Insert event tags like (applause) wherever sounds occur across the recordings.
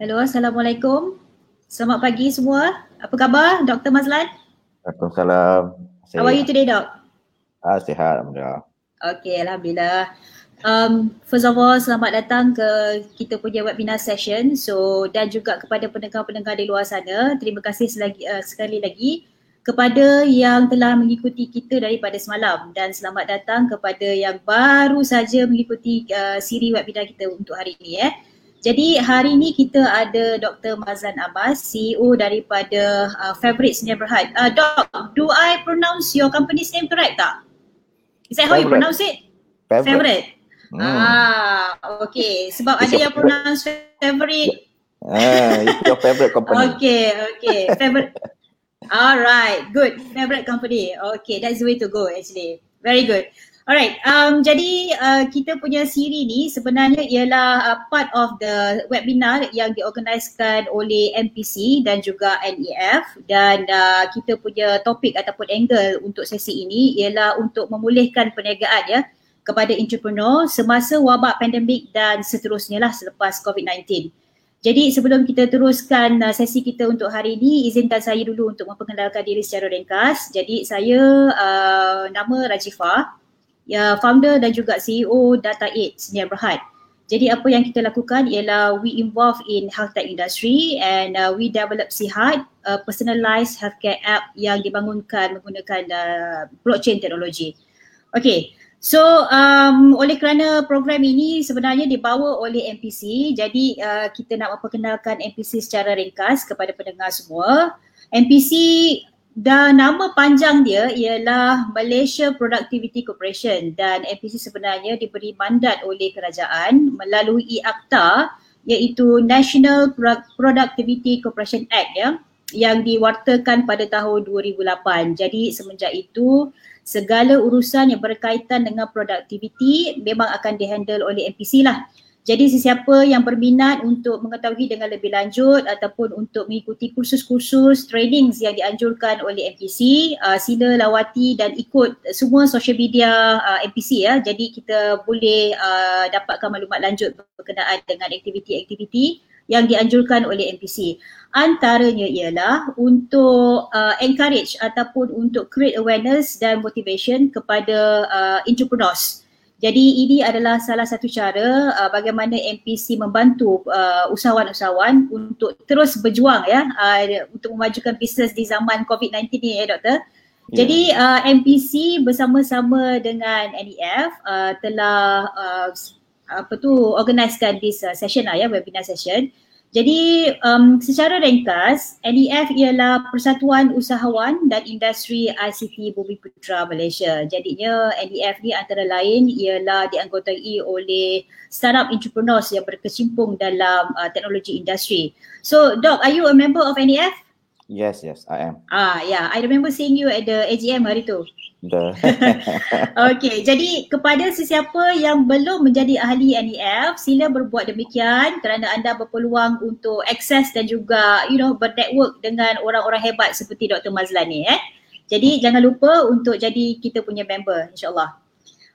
Hello, Assalamualaikum. Selamat pagi semua. Apa khabar Dr. Mazlan? Waalaikumsalam. How are you today, Doc? Ah, sihat, Alhamdulillah. Okay, Alhamdulillah. Um, first of all, selamat datang ke kita punya webinar session. So, dan juga kepada pendengar-pendengar di luar sana, terima kasih selagi, uh, sekali lagi kepada yang telah mengikuti kita daripada semalam dan selamat datang kepada yang baru saja mengikuti uh, siri webinar kita untuk hari ini. Eh. Jadi hari ini kita ada Dr. Mazlan Abbas, CEO daripada uh, Fabric Sdn Bhd. Uh, Doc, do I pronounce your company's name correct tak? Is that how you pronounce it? Favorite. Favorite. Hmm. Ah, okay. Sebab it's ada yang pronounce favorite. Ah, it's your favorite company. okay, okay. Favorite. Alright, good. Favorite company. Okay, that's the way to go actually. Very good. Alright, um, jadi uh, kita punya siri ni sebenarnya ialah uh, part of the webinar yang diorganiskan oleh MPC dan juga NEF dan uh, kita punya topik ataupun angle untuk sesi ini ialah untuk memulihkan perniagaan ya kepada entrepreneur semasa wabak pandemik dan seterusnya lah selepas COVID-19. Jadi sebelum kita teruskan uh, sesi kita untuk hari ini, izinkan saya dulu untuk memperkenalkan diri secara ringkas. Jadi saya uh, nama Rajifah ya founder dan juga CEO Data 8 Sdn Berhad. Jadi apa yang kita lakukan ialah we involve in health tech industry and uh, we develop Sihat, a personalized healthcare app yang dibangunkan menggunakan uh, blockchain teknologi. Okay, so um, oleh kerana program ini sebenarnya dibawa oleh MPC, jadi uh, kita nak memperkenalkan MPC secara ringkas kepada pendengar semua. MPC dan nama panjang dia ialah Malaysia Productivity Corporation dan MPC sebenarnya diberi mandat oleh kerajaan melalui akta iaitu National Productivity Corporation Act ya yang diwartakan pada tahun 2008. Jadi semenjak itu segala urusan yang berkaitan dengan productivity memang akan dihandle oleh MPC lah. Jadi sesiapa yang berminat untuk mengetahui dengan lebih lanjut ataupun untuk mengikuti kursus-kursus training yang dianjurkan oleh MPC, uh, sila lawati dan ikut semua social media uh, MPC ya. Jadi kita boleh uh, dapatkan maklumat lanjut berkenaan dengan aktiviti-aktiviti yang dianjurkan oleh MPC. Antaranya ialah untuk uh, encourage ataupun untuk create awareness dan motivation kepada uh, entrepreneurs. Jadi ini adalah salah satu cara uh, bagaimana MPC membantu uh, usahawan-usahawan untuk terus berjuang ya uh, untuk memajukan bisnes di zaman COVID-19 ni ya doktor. Yeah. Jadi uh, MPC bersama-sama dengan NEF uh, telah uh, apa tu organisekan this uh, session lah ya webinar session. Jadi um, secara ringkas, NEF ialah Persatuan Usahawan dan Industri ICT Bumi Putra Malaysia. Jadinya NEF ni antara lain ialah dianggotai oleh startup entrepreneurs yang berkecimpung dalam uh, teknologi industri. So Doc, are you a member of NEF? Yes, yes, I am. Ah, yeah, I remember seeing you at the AGM hari tu. (laughs) okay, jadi kepada sesiapa yang belum menjadi ahli NEF, sila berbuat demikian kerana anda berpeluang untuk akses dan juga you know bernetwork dengan orang-orang hebat seperti Dr. Mazlan ni eh. Jadi jangan lupa untuk jadi kita punya member insyaAllah.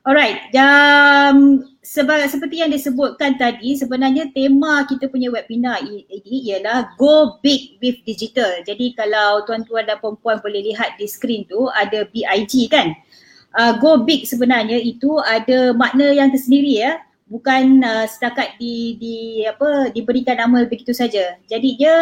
Alright, um, seba- seperti yang disebutkan tadi sebenarnya tema kita punya webinar ini ialah Go Big with Digital. Jadi kalau tuan-tuan dan puan-puan boleh lihat di skrin tu ada BIG kan. Uh, go Big sebenarnya itu ada makna yang tersendiri ya. Bukan uh, setakat di, di apa diberikan nama begitu saja. Jadi dia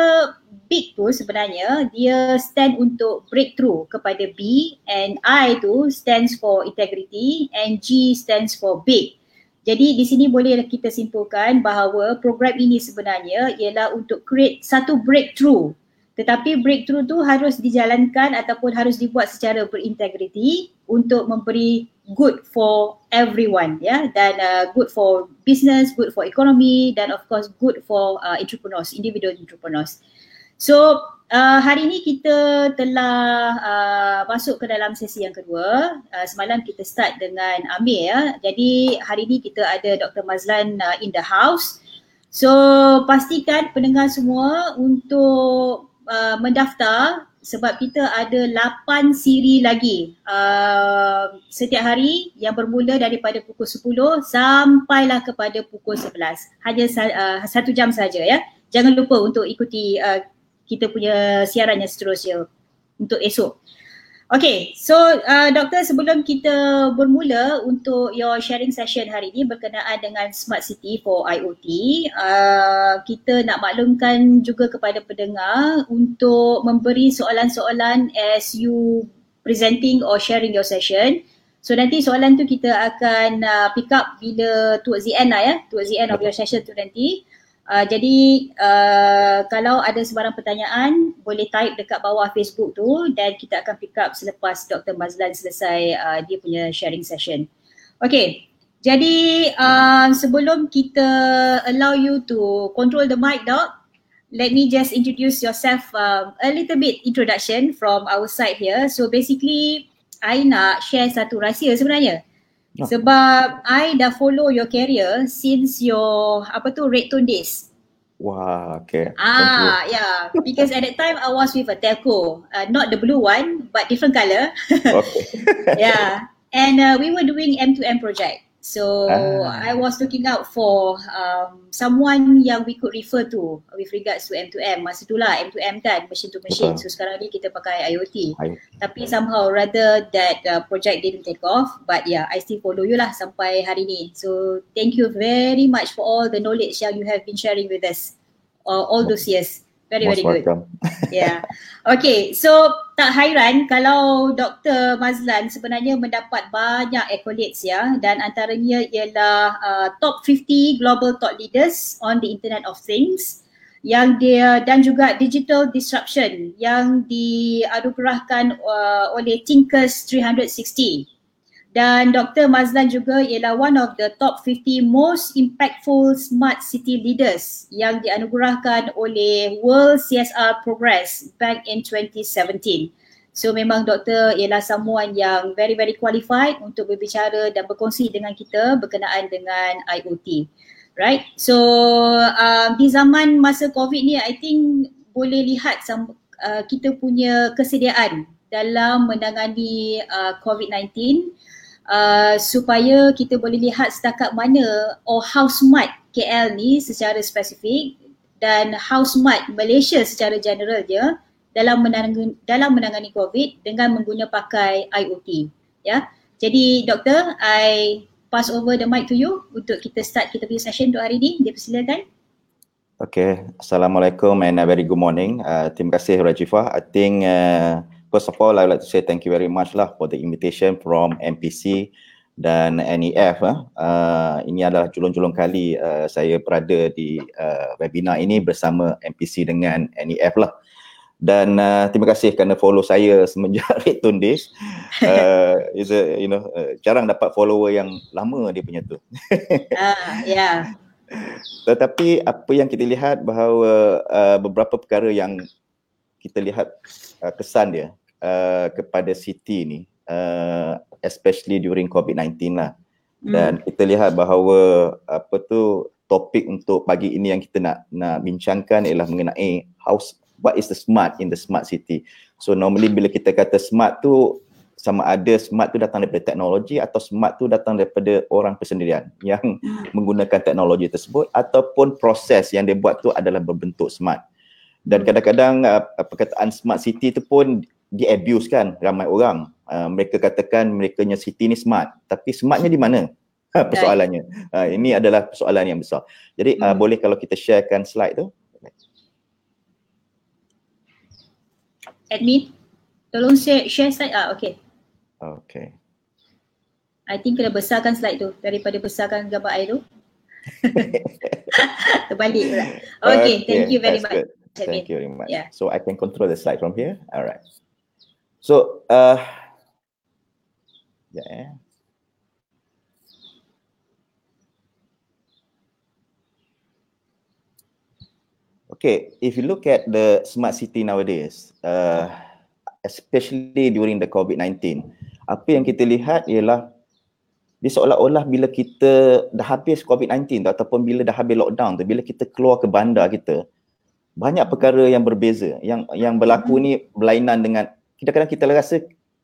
big tu sebenarnya dia stand untuk breakthrough kepada B and I tu stands for integrity and G stands for big. Jadi di sini boleh kita simpulkan bahawa program ini sebenarnya ialah untuk create satu breakthrough. Tetapi breakthrough tu harus dijalankan ataupun harus dibuat secara berintegriti untuk memberi good for everyone ya dan uh, good for business, good for economy dan of course good for uh, entrepreneurs, individual entrepreneurs. So uh, hari ini kita telah uh, masuk ke dalam sesi yang kedua. Uh, semalam kita start dengan Amir ya. Jadi hari ini kita ada Dr. Mazlan uh, in the house. So pastikan pendengar semua untuk uh, mendaftar sebab kita ada 8 siri lagi uh, setiap hari yang bermula daripada pukul 10 sampailah kepada pukul 11. Hanya uh, satu jam saja ya. jangan lupa untuk ikuti uh, kita punya siaran yang seterusnya untuk esok. Okay, so uh, doktor sebelum kita bermula untuk your sharing session hari ini berkenaan dengan Smart City for IoT, uh, kita nak maklumkan juga kepada pendengar untuk memberi soalan-soalan as you presenting or sharing your session. So nanti soalan tu kita akan uh, pick up bila towards the end lah ya, towards the end of your session tu nanti. Uh, jadi uh, kalau ada sebarang pertanyaan boleh type dekat bawah Facebook tu dan kita akan pick up selepas Dr. Mazlan selesai uh, dia punya sharing session. Okay, jadi uh, sebelum kita allow you to control the mic doc, let me just introduce yourself uh, a little bit introduction from our side here. So basically, I nak share satu rahsia sebenarnya. Oh. Sebab I dah follow your career since your apa tu red tone days. Wah, okay. Ah, yeah. Because at that time I was with a telco, uh, not the blue one, but different color. okay. (laughs) yeah. And uh, we were doing M2M project. So ah. I was looking out for um, someone yang we could refer to with regards to M2M. Masa tu lah M2M kan, machine to machine. Betul. So sekarang ni kita pakai IoT. I... Tapi somehow rather that uh, project didn't take off. But yeah, I still follow you lah sampai hari ni. So thank you very much for all the knowledge yang you have been sharing with us uh, all those years. Very, Most very welcome. good. yeah. Okay, so tak hairan kalau Dr. Mazlan sebenarnya mendapat banyak accolades ya dan antaranya ialah uh, top 50 global thought leaders on the internet of things yang dia dan juga digital disruption yang diadugerahkan uh, oleh Thinkers 360 dan Dr. Mazlan juga ialah one of the top 50 most impactful smart city leaders yang dianugerahkan oleh World CSR Progress back in 2017. So memang doktor ialah someone yang very very qualified untuk berbicara dan berkongsi dengan kita berkenaan dengan IoT. Right? So um, di zaman masa COVID ni I think boleh lihat uh, kita punya kesediaan dalam menangani uh, COVID-19 uh, supaya kita boleh lihat setakat mana or how smart KL ni secara spesifik dan how smart Malaysia secara general dia dalam menangani dalam menangani COVID dengan menggunakan pakai IoT. Ya. Jadi doktor, I pass over the mic to you untuk kita start kita punya session untuk hari ini. Dia persilakan. Okay, Assalamualaikum and a very good morning. Uh, terima kasih Rajifah. I think uh, first of all, I would like to say thank you very much lah for the invitation from MPC dan NEF. Eh. Uh, ini adalah julung-julung kali uh, saya berada di uh, webinar ini bersama MPC dengan NEF lah. Dan uh, terima kasih kerana follow saya semenjak (laughs) Red Tone Days. Uh, is a, you know, uh, jarang dapat follower yang lama dia punya tu. (laughs) Ah, uh, yeah. Tetapi apa yang kita lihat bahawa uh, beberapa perkara yang kita lihat uh, kesan dia uh, kepada city ni uh, especially during COVID-19 lah. Hmm. Dan kita lihat bahawa apa tu topik untuk pagi ini yang kita nak nak bincangkan ialah mengenai how what is the smart in the smart city. So normally bila kita kata smart tu sama ada smart tu datang daripada teknologi atau smart tu datang daripada orang persendirian yang hmm. menggunakan teknologi tersebut ataupun proses yang dia buat tu adalah berbentuk smart. Dan kadang-kadang uh, perkataan smart city tu pun di abuse kan ramai orang. Uh, mereka katakan mereka nya city ni smart, tapi smartnya di mana? Ha, persoalannya. Uh, ini adalah persoalan yang besar. Jadi uh, hmm. boleh kalau kita sharekan slide tu. Admin, tolong share, share slide. Ah, okay. Okay. I think kena besarkan slide tu daripada besarkan gambar air tu. (laughs) Terbalik pula. Okay, okay, thank you very much. Good. Thank you very much. Yeah. So I can control the slide from here. All right. So, uh, yeah. Eh. Okay, if you look at the smart city nowadays, uh, especially during the COVID-19, apa yang kita lihat ialah dia seolah-olah bila kita dah habis COVID-19 tu ataupun bila dah habis lockdown tu, bila kita keluar ke bandar kita, banyak perkara yang berbeza. Yang yang berlaku ni berlainan dengan kadang-kadang kita rasa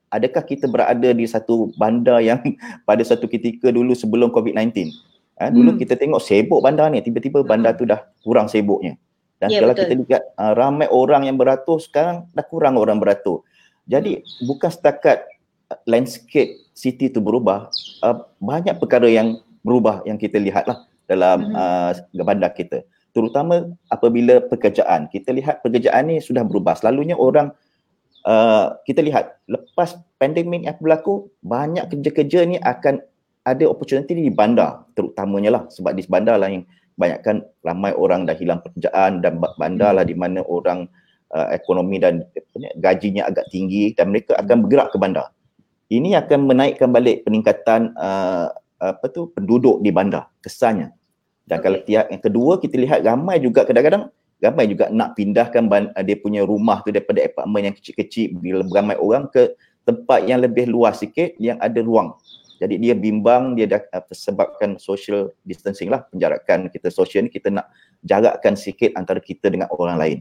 adakah kita berada di satu bandar yang (laughs) pada satu ketika dulu sebelum COVID-19 ha, dulu hmm. kita tengok sibuk bandar ni tiba-tiba bandar tu dah kurang sibuknya Dan yeah, kalau betul. kita lihat uh, ramai orang yang beratur sekarang dah kurang orang beratur. Jadi bukan setakat landscape city itu berubah, uh, banyak perkara yang berubah yang kita lihatlah dalam mm-hmm. uh, bandar kita. Terutama apabila pekerjaan. Kita lihat pekerjaan ni sudah berubah. Selalunya orang uh, kita lihat lepas pandemik yang berlaku, banyak kerja-kerja ni akan ada opportunity di bandar terutamanya lah sebab di bandar lah yang banyakkan ramai orang dah hilang pekerjaan dan bandar lah di mana orang uh, ekonomi dan gajinya agak tinggi dan mereka akan bergerak ke bandar. Ini akan menaikkan balik peningkatan uh, apa tu penduduk di bandar kesannya. Dan okay. kalau tiap yang kedua kita lihat ramai juga kadang-kadang ramai juga nak pindahkan uh, dia punya rumah tu daripada apartmen yang kecil-kecil bila ramai orang ke tempat yang lebih luas sikit yang ada ruang jadi dia bimbang dia dah uh, sebabkan social distancing lah penjarakan kita social ni kita nak jarakkan sikit antara kita dengan orang lain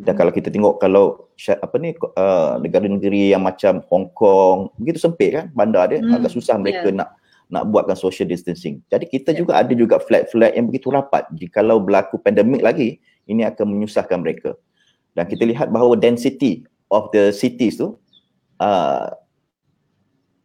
dan kalau kita tengok kalau apa ni uh, negara-negara yang macam Hong Kong begitu sempit kan bandar dia hmm. agak susah mereka yeah. nak nak buatkan social distancing. Jadi kita yeah. juga ada juga flat-flat yang begitu rapat. Jikalau berlaku pandemik lagi, ini akan menyusahkan mereka. Dan kita lihat bahawa density of the cities tu uh,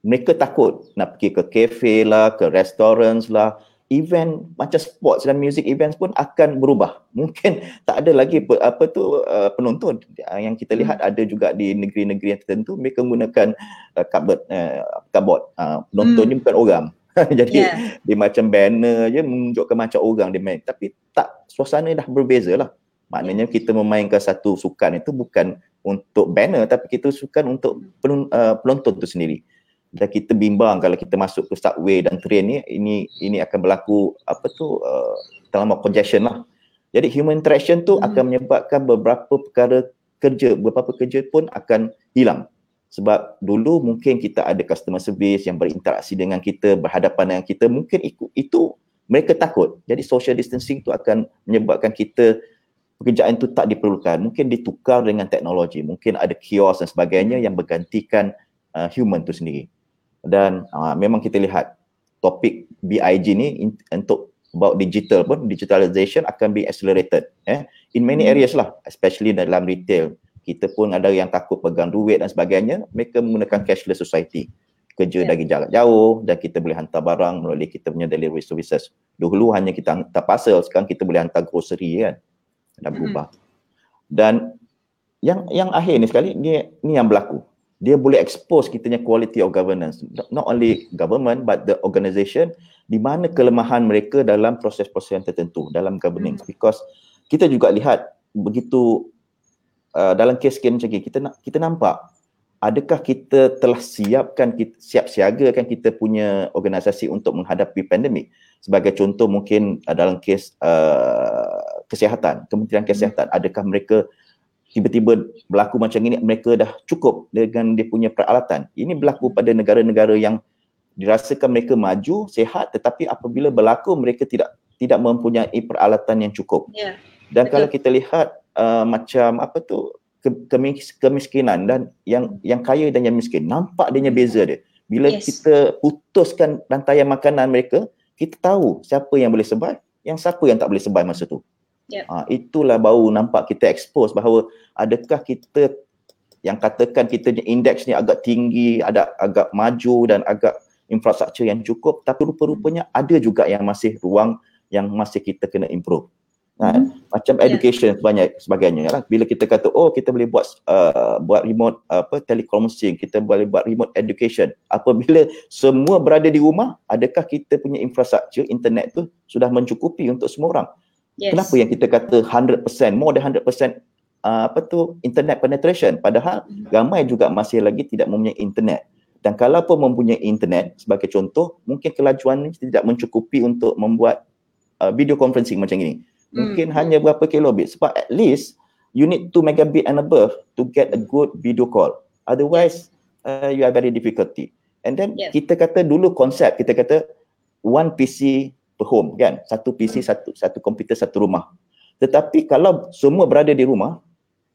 mereka takut nak pergi ke cafe lah, ke restaurants lah, event macam sports dan music events pun akan berubah. (laughs) Mungkin tak ada lagi apa tu uh, penonton. Yang kita lihat ada juga di negeri-negeri yang tertentu mereka menggunakan uh, cupboard uh, cupboard uh, penontonnya hmm. bukan orang. (laughs) Jadi yeah. dia macam banner je menunjukkan macam orang dia main. Tapi tak suasana dah berbeza lah. Maknanya kita memainkan satu sukan itu bukan untuk banner tapi kita sukan untuk penonton tu sendiri dan kita bimbang kalau kita masuk ke subway dan train ni ini ini akan berlaku apa tu uh, terlalu congestion lah. Jadi human interaction tu hmm. akan menyebabkan beberapa perkara kerja, beberapa kerja pun akan hilang. Sebab dulu mungkin kita ada customer service yang berinteraksi dengan kita, berhadapan dengan kita, mungkin itu, itu mereka takut. Jadi social distancing tu akan menyebabkan kita pekerjaan tu tak diperlukan. Mungkin ditukar dengan teknologi. Mungkin ada kios dan sebagainya yang bergantikan uh, human tu sendiri dan uh, memang kita lihat topik BIG ni in, untuk about digital pun digitalization akan be accelerated eh in many hmm. areas lah especially dalam retail kita pun ada yang takut pegang duit dan sebagainya mereka menggunakan cashless society. Kerja yeah. dari jarak jauh dan kita boleh hantar barang melalui kita punya delivery services. Dulu hanya kita hantar parcel sekarang kita boleh hantar grocery kan? Dah berubah. Dan yang yang akhir ni sekali ni ni yang berlaku. Dia boleh expose kitanya quality of governance. Not only government but the organisation di mana kelemahan mereka dalam proses-proses yang tertentu dalam governing hmm. because kita juga lihat begitu uh, dalam kes-kes macam ni kita nak kita nampak adakah kita telah siapkan kita, siap siagakan kita punya organisasi untuk menghadapi pandemik sebagai contoh mungkin uh, dalam kes uh, kesihatan kementerian kesihatan hmm. adakah mereka tiba-tiba berlaku macam ini mereka dah cukup dengan dia punya peralatan ini berlaku pada negara-negara yang dirasakan mereka maju sehat tetapi apabila berlaku mereka tidak tidak mempunyai peralatan yang cukup yeah. dan Betul. kalau kita lihat uh, macam apa tu kemiskinan dan yang yang kaya dan yang miskin nampak adanya beza dia bila yes. kita putuskan rantaian makanan mereka kita tahu siapa yang boleh survive yang siapa yang tak boleh survive masa tu Yep. Ha, itulah baru nampak kita expose bahawa adakah kita yang katakan kita indeks ni agak tinggi, ada agak maju dan agak infrastruktur yang cukup tapi rupa-rupanya ada juga yang masih ruang yang masih kita kena improve. Ha, hmm. macam education yeah. banyak sebagainya lah. Bila kita kata oh kita boleh buat uh, buat remote uh, apa teleconferencing, kita boleh buat remote education. Apabila (laughs) semua berada di rumah, adakah kita punya infrastruktur internet tu sudah mencukupi untuk semua orang? Yes. Kenapa yang kita kata 100%, more than 100% uh, apa tu internet penetration padahal mm-hmm. ramai juga masih lagi tidak mempunyai internet. Dan kalau pun mempunyai internet sebagai contoh, mungkin kelajuan ini tidak mencukupi untuk membuat uh, video conferencing macam ini. Mungkin mm. hanya berapa kilobit sebab at least you need 2 megabit and above to get a good video call. Otherwise uh, you are very difficulty. And then yes. kita kata dulu konsep kita kata one PC per home kan satu PC hmm. satu satu komputer satu rumah tetapi kalau semua berada di rumah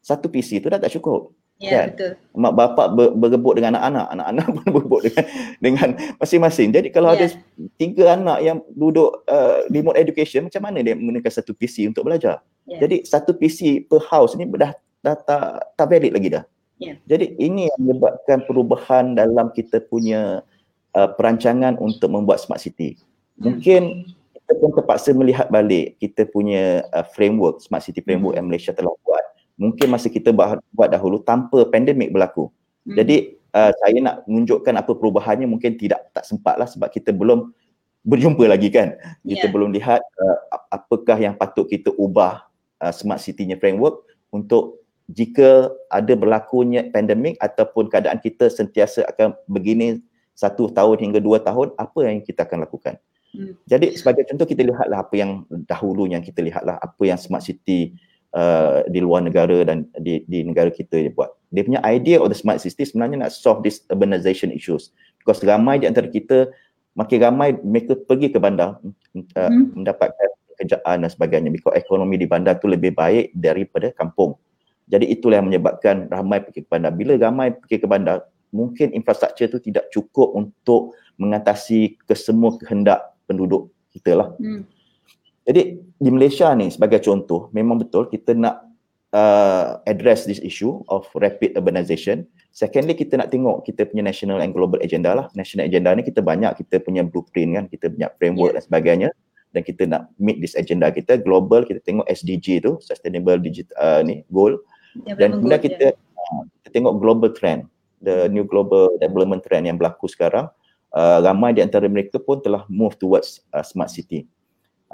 satu PC itu dah tak cukup Ya, yeah, betul. Mak bapak ber, berebut dengan anak-anak, anak-anak (laughs) pun berebut dengan dengan masing-masing. Jadi kalau yeah. ada tiga anak yang duduk uh, remote education, macam mana dia menggunakan satu PC untuk belajar? Yeah. Jadi satu PC per house ni dah, dah tak, tak valid lagi dah. Yeah. Jadi ini yang menyebabkan perubahan dalam kita punya uh, perancangan untuk membuat smart city. Hmm. Mungkin kita pun terpaksa melihat balik kita punya uh, framework, smart city framework hmm. yang Malaysia telah buat mungkin masa kita buat dahulu tanpa pandemik berlaku. Hmm. Jadi uh, saya nak menunjukkan apa perubahannya mungkin tidak tak sempat lah sebab kita belum berjumpa lagi kan. Kita yeah. belum lihat uh, apakah yang patut kita ubah uh, smart city-nya framework untuk jika ada berlakunya pandemik ataupun keadaan kita sentiasa akan begini satu tahun hingga dua tahun, apa yang kita akan lakukan. Hmm. Jadi sebagai contoh kita lihatlah apa yang dahulu yang kita lihatlah apa yang smart city uh, di luar negara dan di, di negara kita dia buat. Dia punya idea of the smart city sebenarnya nak solve this urbanization issues. Because ramai di antara kita, makin ramai mereka pergi ke bandar uh, hmm. mendapatkan pekerjaan dan sebagainya. Because ekonomi di bandar tu lebih baik daripada kampung. Jadi itulah yang menyebabkan ramai pergi ke bandar. Bila ramai pergi ke bandar, mungkin infrastruktur tu tidak cukup untuk mengatasi kesemua kehendak penduduk kita lah. Hmm. Jadi di Malaysia ni sebagai contoh memang betul kita nak uh, address this issue of rapid urbanization. Secondly kita nak tengok kita punya national and global agenda lah. National agenda ni kita banyak kita punya blueprint kan, kita punya framework yeah. dan sebagainya dan kita nak meet this agenda kita global kita tengok SDG tu sustainable digital uh, ni goal yeah, dan kemudian kita uh, kita tengok global trend the new global development trend yang berlaku sekarang uh, ramai di antara mereka pun telah move towards uh, smart city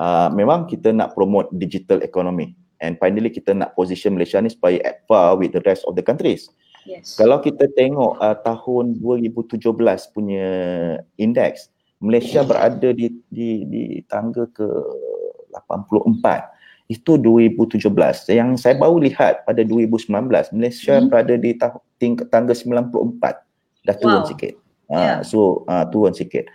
uh, memang kita nak promote digital economy and finally kita nak position Malaysia ni supaya at par with the rest of the countries. Yes. Kalau kita tengok uh, tahun 2017 punya index, Malaysia berada di di di tangga ke 84. Itu 2017. Yang saya baru lihat pada 2019, Malaysia hmm. berada di tangga 94. Dah turun wow. sikit. Uh, yeah. so uh, turun sikit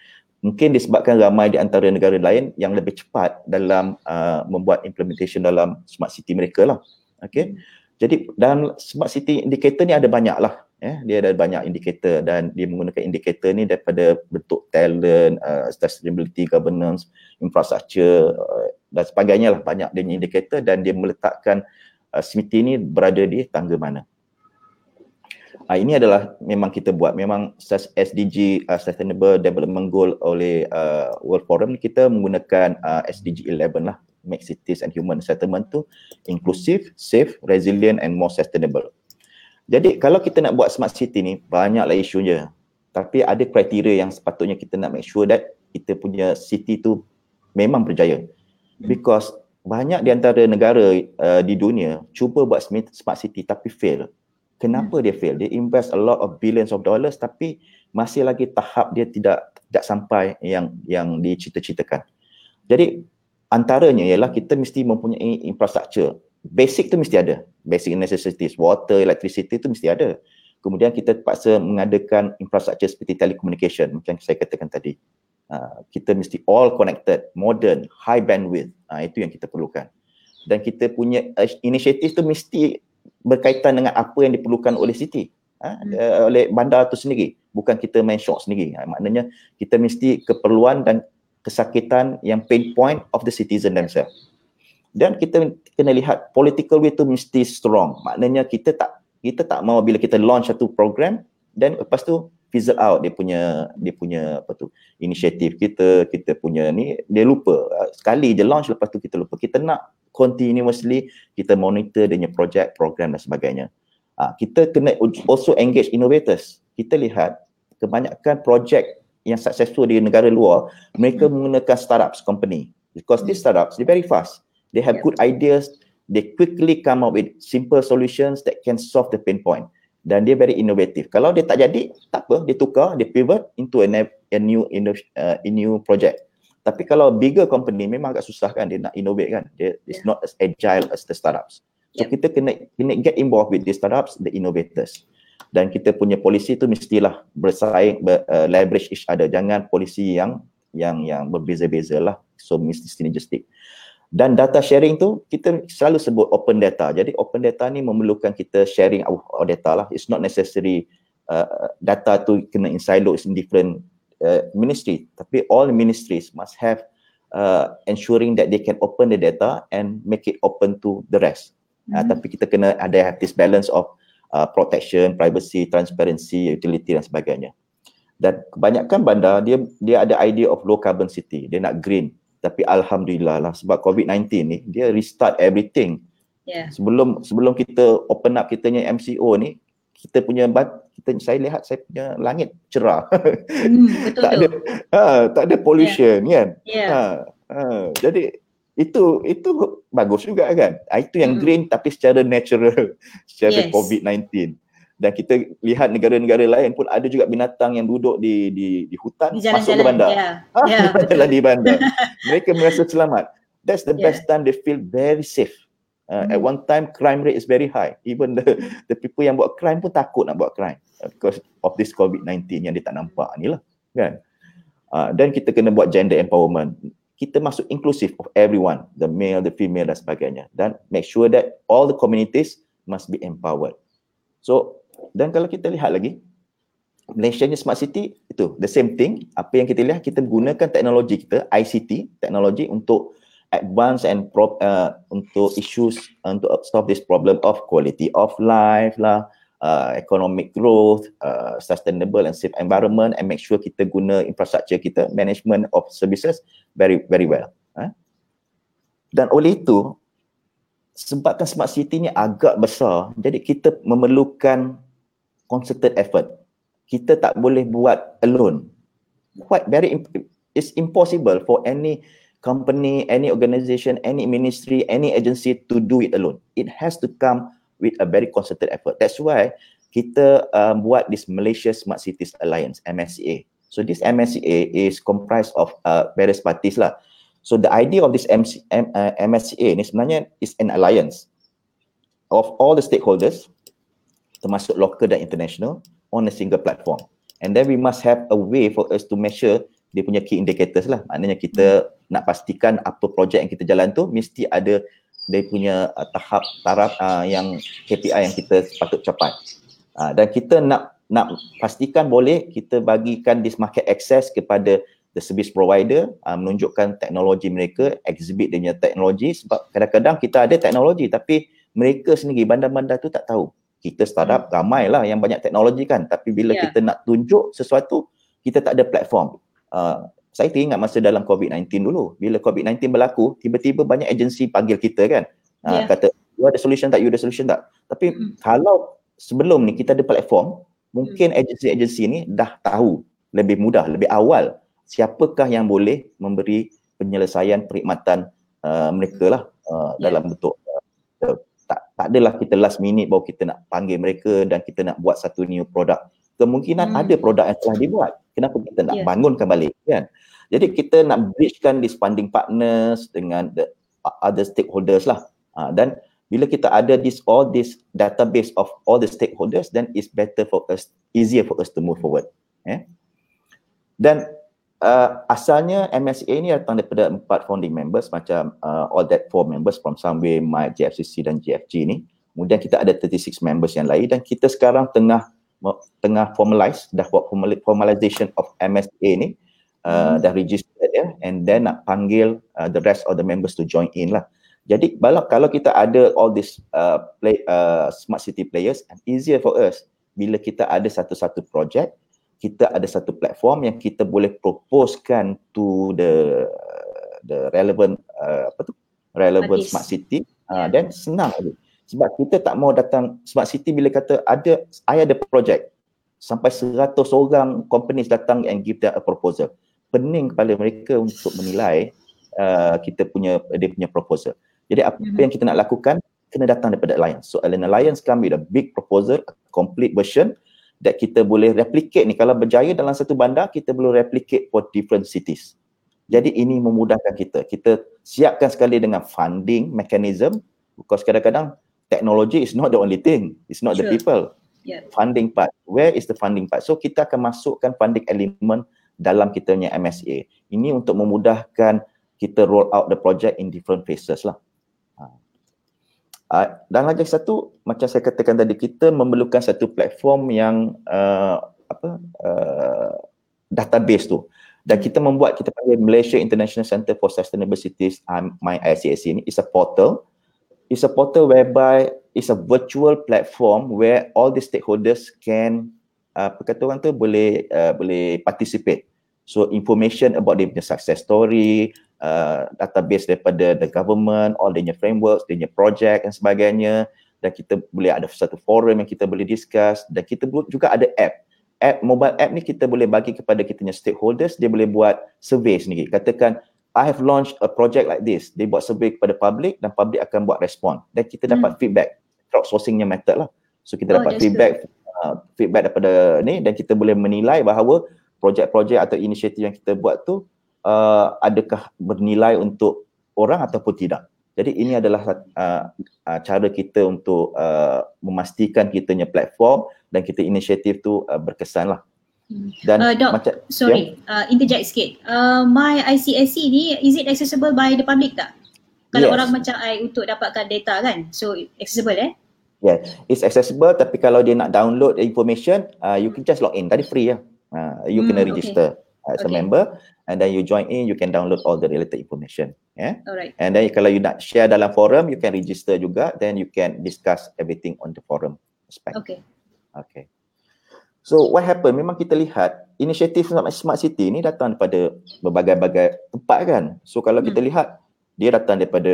mungkin disebabkan ramai di antara negara lain yang lebih cepat dalam uh, membuat implementation dalam smart city mereka lah. Okay. Jadi dalam smart city indicator ni ada banyak lah. Eh. Dia ada banyak indikator dan dia menggunakan indikator ni daripada bentuk talent, uh, sustainability, governance, infrastructure uh, dan sebagainya lah. Banyak dia indikator dan dia meletakkan uh, city ni berada di tangga mana. Uh, ini adalah memang kita buat memang SDG uh, Sustainable Development Goal oleh uh, World Forum kita menggunakan uh, SDG 11 lah make cities and human settlement tu inclusive, safe, resilient and more sustainable. Jadi kalau kita nak buat smart city ni banyaklah isunya. Tapi ada kriteria yang sepatutnya kita nak make sure that kita punya city tu memang berjaya. Because banyak di antara negara uh, di dunia cuba buat smart city tapi fail kenapa hmm. dia fail? Dia invest a lot of billions of dollars tapi masih lagi tahap dia tidak tidak sampai yang yang dicita-citakan jadi antaranya ialah kita mesti mempunyai infrastruktur. Basic tu mesti ada. Basic necessities water electricity tu mesti ada. Kemudian kita terpaksa mengadakan infrastruktur seperti telecommunication macam saya katakan tadi. Uh, kita mesti all connected modern high bandwidth. Uh, itu yang kita perlukan. Dan kita punya uh, inisiatif tu mesti berkaitan dengan apa yang diperlukan oleh city ha, hmm. uh, oleh bandar itu sendiri. Bukan kita main shot sendiri. Ha, maknanya kita mesti keperluan dan kesakitan yang pain point of the citizen themselves. Dan kita kena lihat political way itu mesti strong. Maknanya kita tak kita tak mau bila kita launch satu program dan lepas tu fizzle out dia punya dia punya apa tu inisiatif kita kita punya ni. Dia lupa. Sekali je launch lepas tu kita lupa. Kita nak continuously kita monitor dia punya project program dan sebagainya. Ha, kita kena also engage innovators. Kita lihat kebanyakan project yang successful di negara luar mereka menggunakan startups company. Because these startups they very fast. They have good ideas. They quickly come up with simple solutions that can solve the pain point. Dan dia very innovative. Kalau dia tak jadi, tak apa, dia tukar, dia pivot into a, a new uh, a new project. Tapi kalau bigger company memang agak susah kan dia nak innovate kan. Dia yeah. not as agile as the startups. So yeah. kita kena kena get involved with the startups, the innovators. Dan kita punya polisi tu mestilah bersaing, ber, uh, leverage each other. Jangan polisi yang yang yang berbeza-beza lah. So mesti synergistic. dan data sharing tu kita selalu sebut open data. Jadi open data ni memerlukan kita sharing our, our data lah. It's not necessary uh, data tu kena in silos in different uh, ministry. Tapi all ministries must have uh, ensuring that they can open the data and make it open to the rest. Mm-hmm. Uh, tapi kita kena ada have this balance of uh, protection, privacy, transparency, utility dan sebagainya. Dan kebanyakan bandar dia dia ada idea of low carbon city. Dia nak green tapi alhamdulillah lah sebab COVID-19 ni dia restart everything. Yeah. Sebelum sebelum kita open up kitanya MCO ni kita punya kita saya lihat saya punya langit cerah. (laughs) Hmm, betul tak ada ha, tak ada pollution yeah. kan. Yeah. Ha, ha, jadi itu itu bagus juga kan. Ha, itu yang hmm. green tapi secara natural (laughs) secara yes. COVID-19 dan kita lihat negara-negara lain pun ada juga binatang yang duduk di di di hutan di masuk ke bandar. Yeah. Ha, (laughs) yeah, jalan di bandar. Mereka merasa selamat. That's the yeah. best time they feel very safe. Uh. At one time crime rate is very high. (laughs) Even the the people yang buat crime pun takut nak buat crime uh, because of this COVID-19 yang dia tak nampak ni lah. Kan? Uh, dan kita kena buat gender empowerment. Kita masuk inclusive of everyone, the male, the female dan sebagainya. Dan make sure that all the communities must be empowered. So dan kalau kita lihat lagi Malaysia ni smart city itu the same thing apa yang kita lihat kita gunakan teknologi kita ICT teknologi untuk advance and pro, uh, untuk issues uh, untuk solve this problem of quality of life lah uh, economic growth uh, sustainable and safe environment and make sure kita guna infrastructure kita management of services very very well dan oleh itu sebabkan smart city ni agak besar jadi kita memerlukan concerted effort. Kita tak boleh buat alone. Quite very it's impossible for any company, any organization, any ministry, any agency to do it alone. It has to come with a very concerted effort. That's why kita um, buat this Malaysia Smart Cities Alliance MSCA. So this MSCA is comprised of uh, various parties lah. So the idea of this MC, M, uh, MSCA ni sebenarnya is an alliance of all the stakeholders termasuk local dan international on a single platform. And then we must have a way for us to measure dia punya key indicators lah. Maknanya kita nak pastikan apa projek yang kita jalan tu mesti ada dia punya uh, tahap taraf uh, yang KPI yang kita patut capai. Uh, dan kita nak nak pastikan boleh kita bagikan this market access kepada the service provider uh, menunjukkan teknologi mereka, exhibit dia punya teknologi sebab kadang-kadang kita ada teknologi tapi mereka sendiri bandar-bandar tu tak tahu kita startup hmm. ramai lah yang banyak teknologi kan tapi bila yeah. kita nak tunjuk sesuatu kita tak ada platform uh, saya teringat masa dalam COVID-19 dulu bila COVID-19 berlaku tiba-tiba banyak agensi panggil kita kan uh, yeah. kata you ada solution tak you ada solution tak tapi mm. kalau sebelum ni kita ada platform mungkin mm. agensi-agensi ni dah tahu lebih mudah lebih awal siapakah yang boleh memberi penyelesaian perkhidmatan uh, mereka lah uh, yeah. dalam bentuk uh, tak tak adalah kita last minute baru kita nak panggil mereka dan kita nak buat satu new produk. Kemungkinan hmm. ada produk yang telah dibuat. Kenapa kita nak yeah. bangunkan balik kan? Jadi kita nak bridgekan this funding partners dengan the other stakeholders lah. Ha, dan bila kita ada this all this database of all the stakeholders then it's better for us easier for us to move forward. Eh? Dan uh, asalnya MSA ni datang daripada empat founding members macam uh, all that four members from Sunway, My, JFCC dan GFG ni. Kemudian kita ada 36 members yang lain dan kita sekarang tengah tengah formalize dah buat formalization of MSA ni uh, hmm. dah register ya and then nak panggil uh, the rest of the members to join in lah. Jadi balak kalau kita ada all this uh, play uh, smart city players and easier for us bila kita ada satu-satu project kita ada satu platform yang kita boleh proposekan to the the relevant uh, apa tu relevant Hadis. smart city uh, dan senang aja sebab kita tak mau datang smart city bila kata ada I ada project sampai 100 orang companies datang and give their a proposal pening kepala mereka untuk menilai uh, kita punya dia punya proposal. Jadi apa mm-hmm. yang kita nak lakukan kena datang daripada alliance. So an alliance come with a big proposal a complete version that kita boleh replicate ni. Kalau berjaya dalam satu bandar kita boleh replicate for different cities. Jadi ini memudahkan kita. Kita siapkan sekali dengan funding mechanism because kadang-kadang teknologi is not the only thing. It's not sure. the people. Yeah. funding part. Where is the funding part? So kita akan masukkan funding element dalam kita punya MSA ini untuk memudahkan kita roll out the project in different phases lah. Uh, dan lagi satu macam saya katakan tadi kita memerlukan satu platform yang uh, apa uh, database tu. Dan kita membuat kita panggil Malaysia International Center for Sustainable Cities um, my ICSC ni is a portal. Is a portal whereby is a virtual platform where all the stakeholders can uh, kata orang tu boleh uh, boleh participate so information about the success story uh, database daripada the government, all the frameworks, the project dan sebagainya dan kita boleh ada satu forum yang kita boleh discuss dan kita juga ada app. App mobile app ni kita boleh bagi kepada kita punya stakeholders, dia boleh buat survey sendiri. Katakan I have launched a project like this. Dia buat survey kepada public dan public akan buat respon dan kita hmm. dapat feedback. Crowdsourcingnya method lah. So kita oh, dapat feedback uh, feedback daripada ni dan kita boleh menilai bahawa projek-projek atau inisiatif yang kita buat tu uh, adakah bernilai untuk orang ataupun tidak. Jadi ini adalah uh, uh, cara kita untuk uh, memastikan kita punya platform dan kita inisiatif tu uh, berkesan lah. Hmm. Dan uh, Dok, macam, sorry, yeah? uh, interject sikit. Uh, my ICSC ni, is it accessible by the public tak? Kalau yes. orang macam I untuk dapatkan data kan? So, accessible eh? Yeah, it's accessible tapi kalau dia nak download information, uh, you can just log in. Tadi free lah. Uh, you hmm, kena register okay. as okay. a member and then you join in you can download all the related information yeah alright. And then kalau you nak share dalam forum you can register juga then you can discuss everything on the forum aspect okay. Okay. So what happened? Memang kita lihat inisiatif smart city ni datang daripada berbagai-bagai tempat kan? So kalau hmm. kita lihat dia datang daripada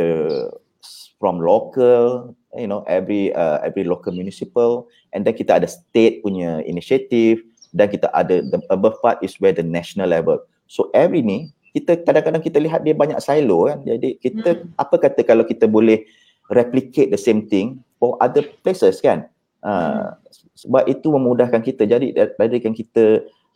from local you know every uh, every local municipal and then kita ada state punya initiative dan kita ada the above part is where the national level So every ni kita kadang-kadang kita lihat dia banyak silo kan. Jadi kita hmm. apa kata kalau kita boleh replicate the same thing for other places kan. Uh, sebab itu memudahkan kita. Jadi daripada kita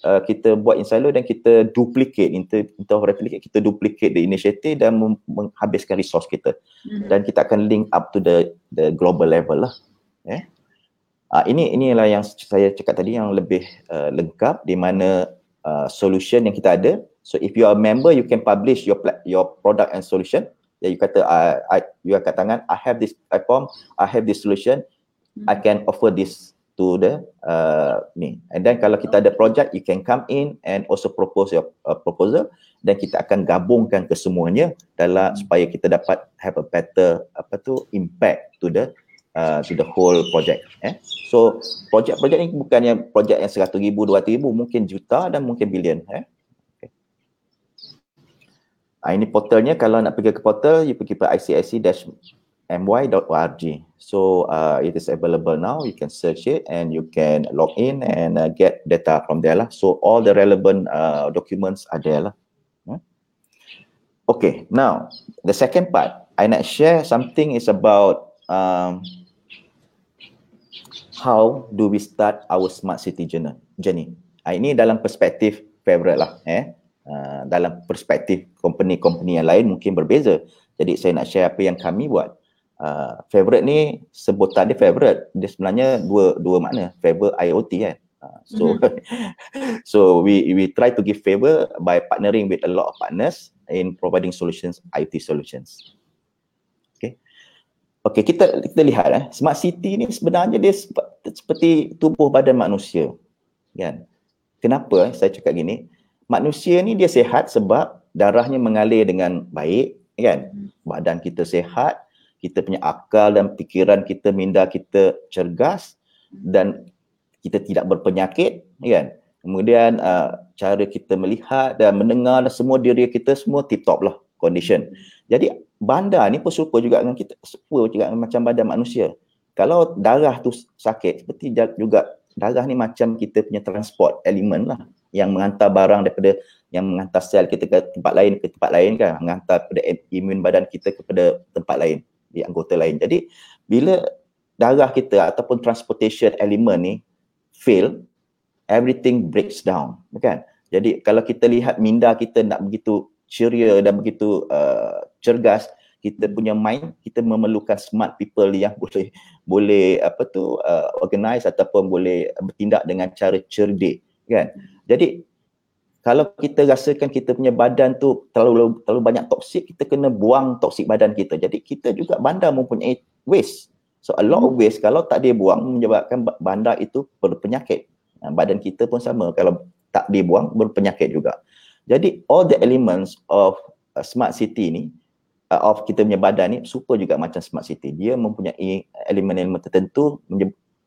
uh, kita buat in silo dan kita duplicate into, into replicate kita duplicate the initiative dan menghabiskan resource kita. Hmm. Dan kita akan link up to the the global level lah. Eh? Uh, ini inilah yang saya cakap tadi yang lebih uh, lengkap di mana uh, solution yang kita ada. So if you are a member, you can publish your your product and solution. Ya, you kata, I, I, you kat tangan, I have this platform, I have this solution, hmm. I can offer this to the uh, ni. And then kalau kita ada project, you can come in and also propose your uh, proposal. Dan kita akan gabungkan kesemuanya dalam hmm. supaya kita dapat have a better apa tu impact to the uh, to the whole project. Eh? So projek-projek ni bukan yang projek yang seratus ribu, dua ribu, mungkin juta dan mungkin bilion. Eh? Okay. Uh, ini portalnya, kalau nak pergi ke portal, you pergi ke icsc-my.org. So uh, it is available now, you can search it and you can log in and uh, get data from there lah. So all the relevant uh, documents are there lah. Hmm? Okay, now the second part, I nak share something is about um, how do we start our smart city journey? journey. Uh, ini dalam perspektif favorite lah. Eh? Uh, dalam perspektif company-company yang lain mungkin berbeza. Jadi saya nak share apa yang kami buat. Uh, favorite ni sebutan dia favorite. Dia sebenarnya dua dua makna. Favor IoT kan. Uh, so mm-hmm. (laughs) so we we try to give favor by partnering with a lot of partners in providing solutions, IT solutions. Okey, kita kita lihat eh, smart city ni sebenarnya dia seperti tubuh badan manusia. Kan? Kenapa eh, saya cakap gini? Manusia ni dia sihat sebab darahnya mengalir dengan baik, kan? Badan kita sihat, kita punya akal dan fikiran kita minda kita cergas dan kita tidak berpenyakit, kan? Kemudian uh, cara kita melihat dan mendengar dan semua diri kita semua tip top lah condition. Jadi bandar ni pun serupa juga dengan kita, serupa juga dengan macam badan manusia. Kalau darah tu sakit, seperti juga darah ni macam kita punya transport elemen lah yang mengantar barang daripada yang mengantar sel kita ke tempat lain ke tempat lain kan mengantar pada imun badan kita kepada tempat lain di anggota lain jadi bila darah kita ataupun transportation element ni fail everything breaks down kan jadi kalau kita lihat minda kita nak begitu ceria dan begitu uh, cergas kita punya mind kita memerlukan smart people yang (laughs) boleh boleh apa tu uh, organize ataupun boleh bertindak dengan cara cerdik kan jadi kalau kita rasakan kita punya badan tu terlalu terlalu banyak toksik, kita kena buang toksik badan kita. Jadi kita juga bandar mempunyai waste. So a lot of waste kalau tak dia buang menyebabkan bandar itu berpenyakit. Badan kita pun sama kalau tak dibuang berpenyakit juga. Jadi all the elements of uh, smart city ni uh, of kita punya badan ni super juga macam smart city. Dia mempunyai elemen-elemen tertentu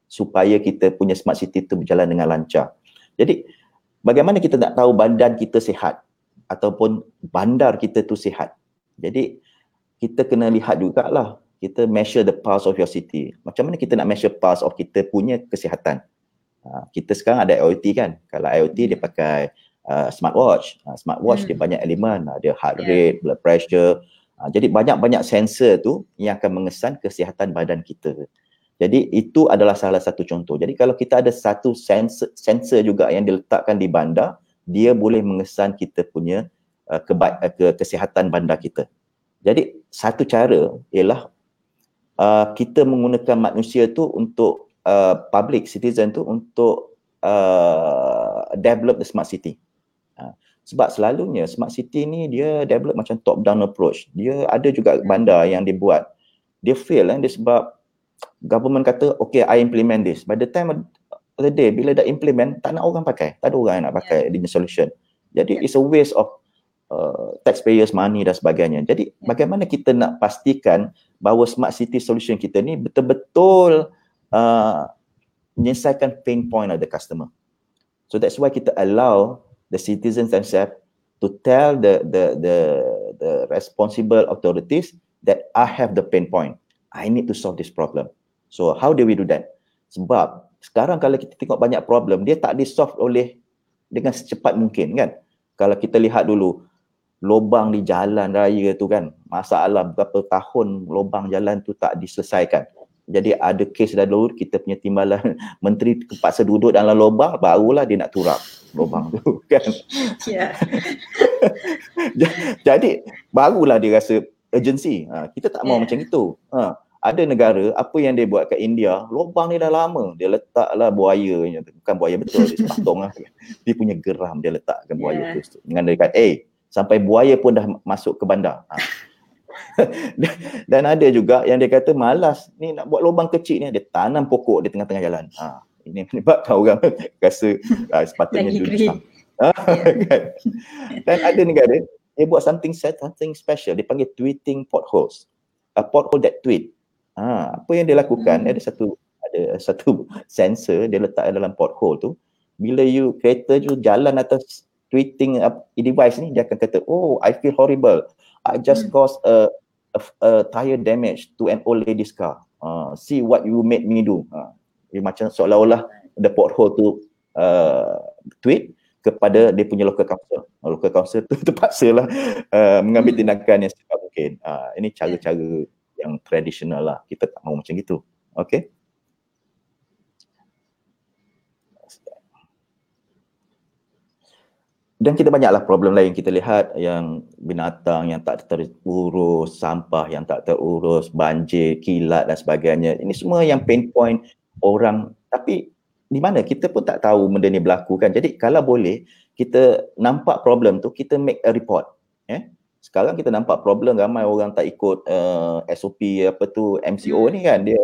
supaya kita punya smart city tu berjalan dengan lancar. Jadi bagaimana kita nak tahu badan kita sihat ataupun bandar kita tu sihat. Jadi kita kena lihat jugalah kita measure the pulse of your city. Macam mana kita nak measure pulse of kita punya kesihatan? Uh, kita sekarang ada IoT kan. Kalau IoT dia pakai uh, smartwatch. Uh, smartwatch hmm. dia banyak elemen, ada heart rate, yeah. blood pressure. Uh, jadi banyak-banyak sensor tu yang akan mengesan kesihatan badan kita. Jadi itu adalah salah satu contoh. Jadi kalau kita ada satu sensor, sensor juga yang diletakkan di bandar, dia boleh mengesan kita punya uh, keba- uh, ke kesihatan bandar kita. Jadi satu cara ialah uh, kita menggunakan manusia tu untuk uh, public citizen tu untuk uh, develop the smart city. Sebab selalunya smart city ni dia develop macam top down approach. Dia ada juga bandar yang dibuat. Dia fail kan dia sebab government kata okay I implement this. By the time of the day bila dah implement tak nak orang pakai. Tak ada orang yang nak pakai yeah. di solution. Jadi yeah. it's a waste of uh, taxpayers money dan sebagainya. Jadi yeah. bagaimana kita nak pastikan bahawa smart city solution kita ni betul-betul uh, menyelesaikan pain point of the customer. So that's why kita allow the citizens themselves to tell the the the the responsible authorities that I have the pain point. I need to solve this problem. So how do we do that? Sebab sekarang kalau kita tengok banyak problem, dia tak di-solve oleh dengan secepat mungkin kan. Kalau kita lihat dulu, lubang di jalan raya tu kan masalah berapa tahun lubang jalan tu tak diselesaikan jadi ada kes dah dulu kita punya timbalan (laughs) menteri terpaksa duduk dalam lubang barulah dia nak turap lubang tu (laughs) kan (laughs) yeah. jadi barulah dia rasa urgency ha, kita tak mau yeah. macam itu ha, ada negara apa yang dia buat kat India lubang ni dah lama dia letaklah buaya bukan buaya betul dia sepatong lah. dia punya geram dia letakkan buaya yeah. tu dengan dia kata eh sampai buaya pun dah masuk ke bandar. Ha. (laughs) Dan ada juga yang dia kata malas ni nak buat lubang kecil ni dia tanam pokok di tengah-tengah jalan. Ha. Ini menyebabkan orang (laughs) rasa ha, sepatutnya dulu. Ha, kan? Dan ada negara dia buat something set, something special. Dia panggil tweeting potholes. A pothole that tweet. Ha, apa yang dia lakukan, hmm. ada satu ada satu (laughs) sensor dia letak dalam pothole tu. Bila you kereta tu jalan atas tweeting uh, device ni dia akan kata oh I feel horrible I just hmm. caused a, a, a tire damage to an old lady's car. Uh, see what you made me do. Uh, dia macam seolah-olah the pothole tu uh, tweet kepada dia punya local council. Local council tu (laughs) terpaksa lah uh, mengambil hmm. tindakan yang secepat mungkin. Uh, ini cara-cara yang tradisional lah. Kita tak mahu macam gitu. Okay dan kita banyaklah problem lain kita lihat yang binatang yang tak terurus, sampah yang tak terurus, banjir, kilat dan sebagainya. Ini semua yang pain point orang tapi di mana kita pun tak tahu benda ni berlaku kan. Jadi kalau boleh kita nampak problem tu kita make a report. Eh? Sekarang kita nampak problem ramai orang tak ikut uh, SOP apa tu MCO hmm. ni kan dia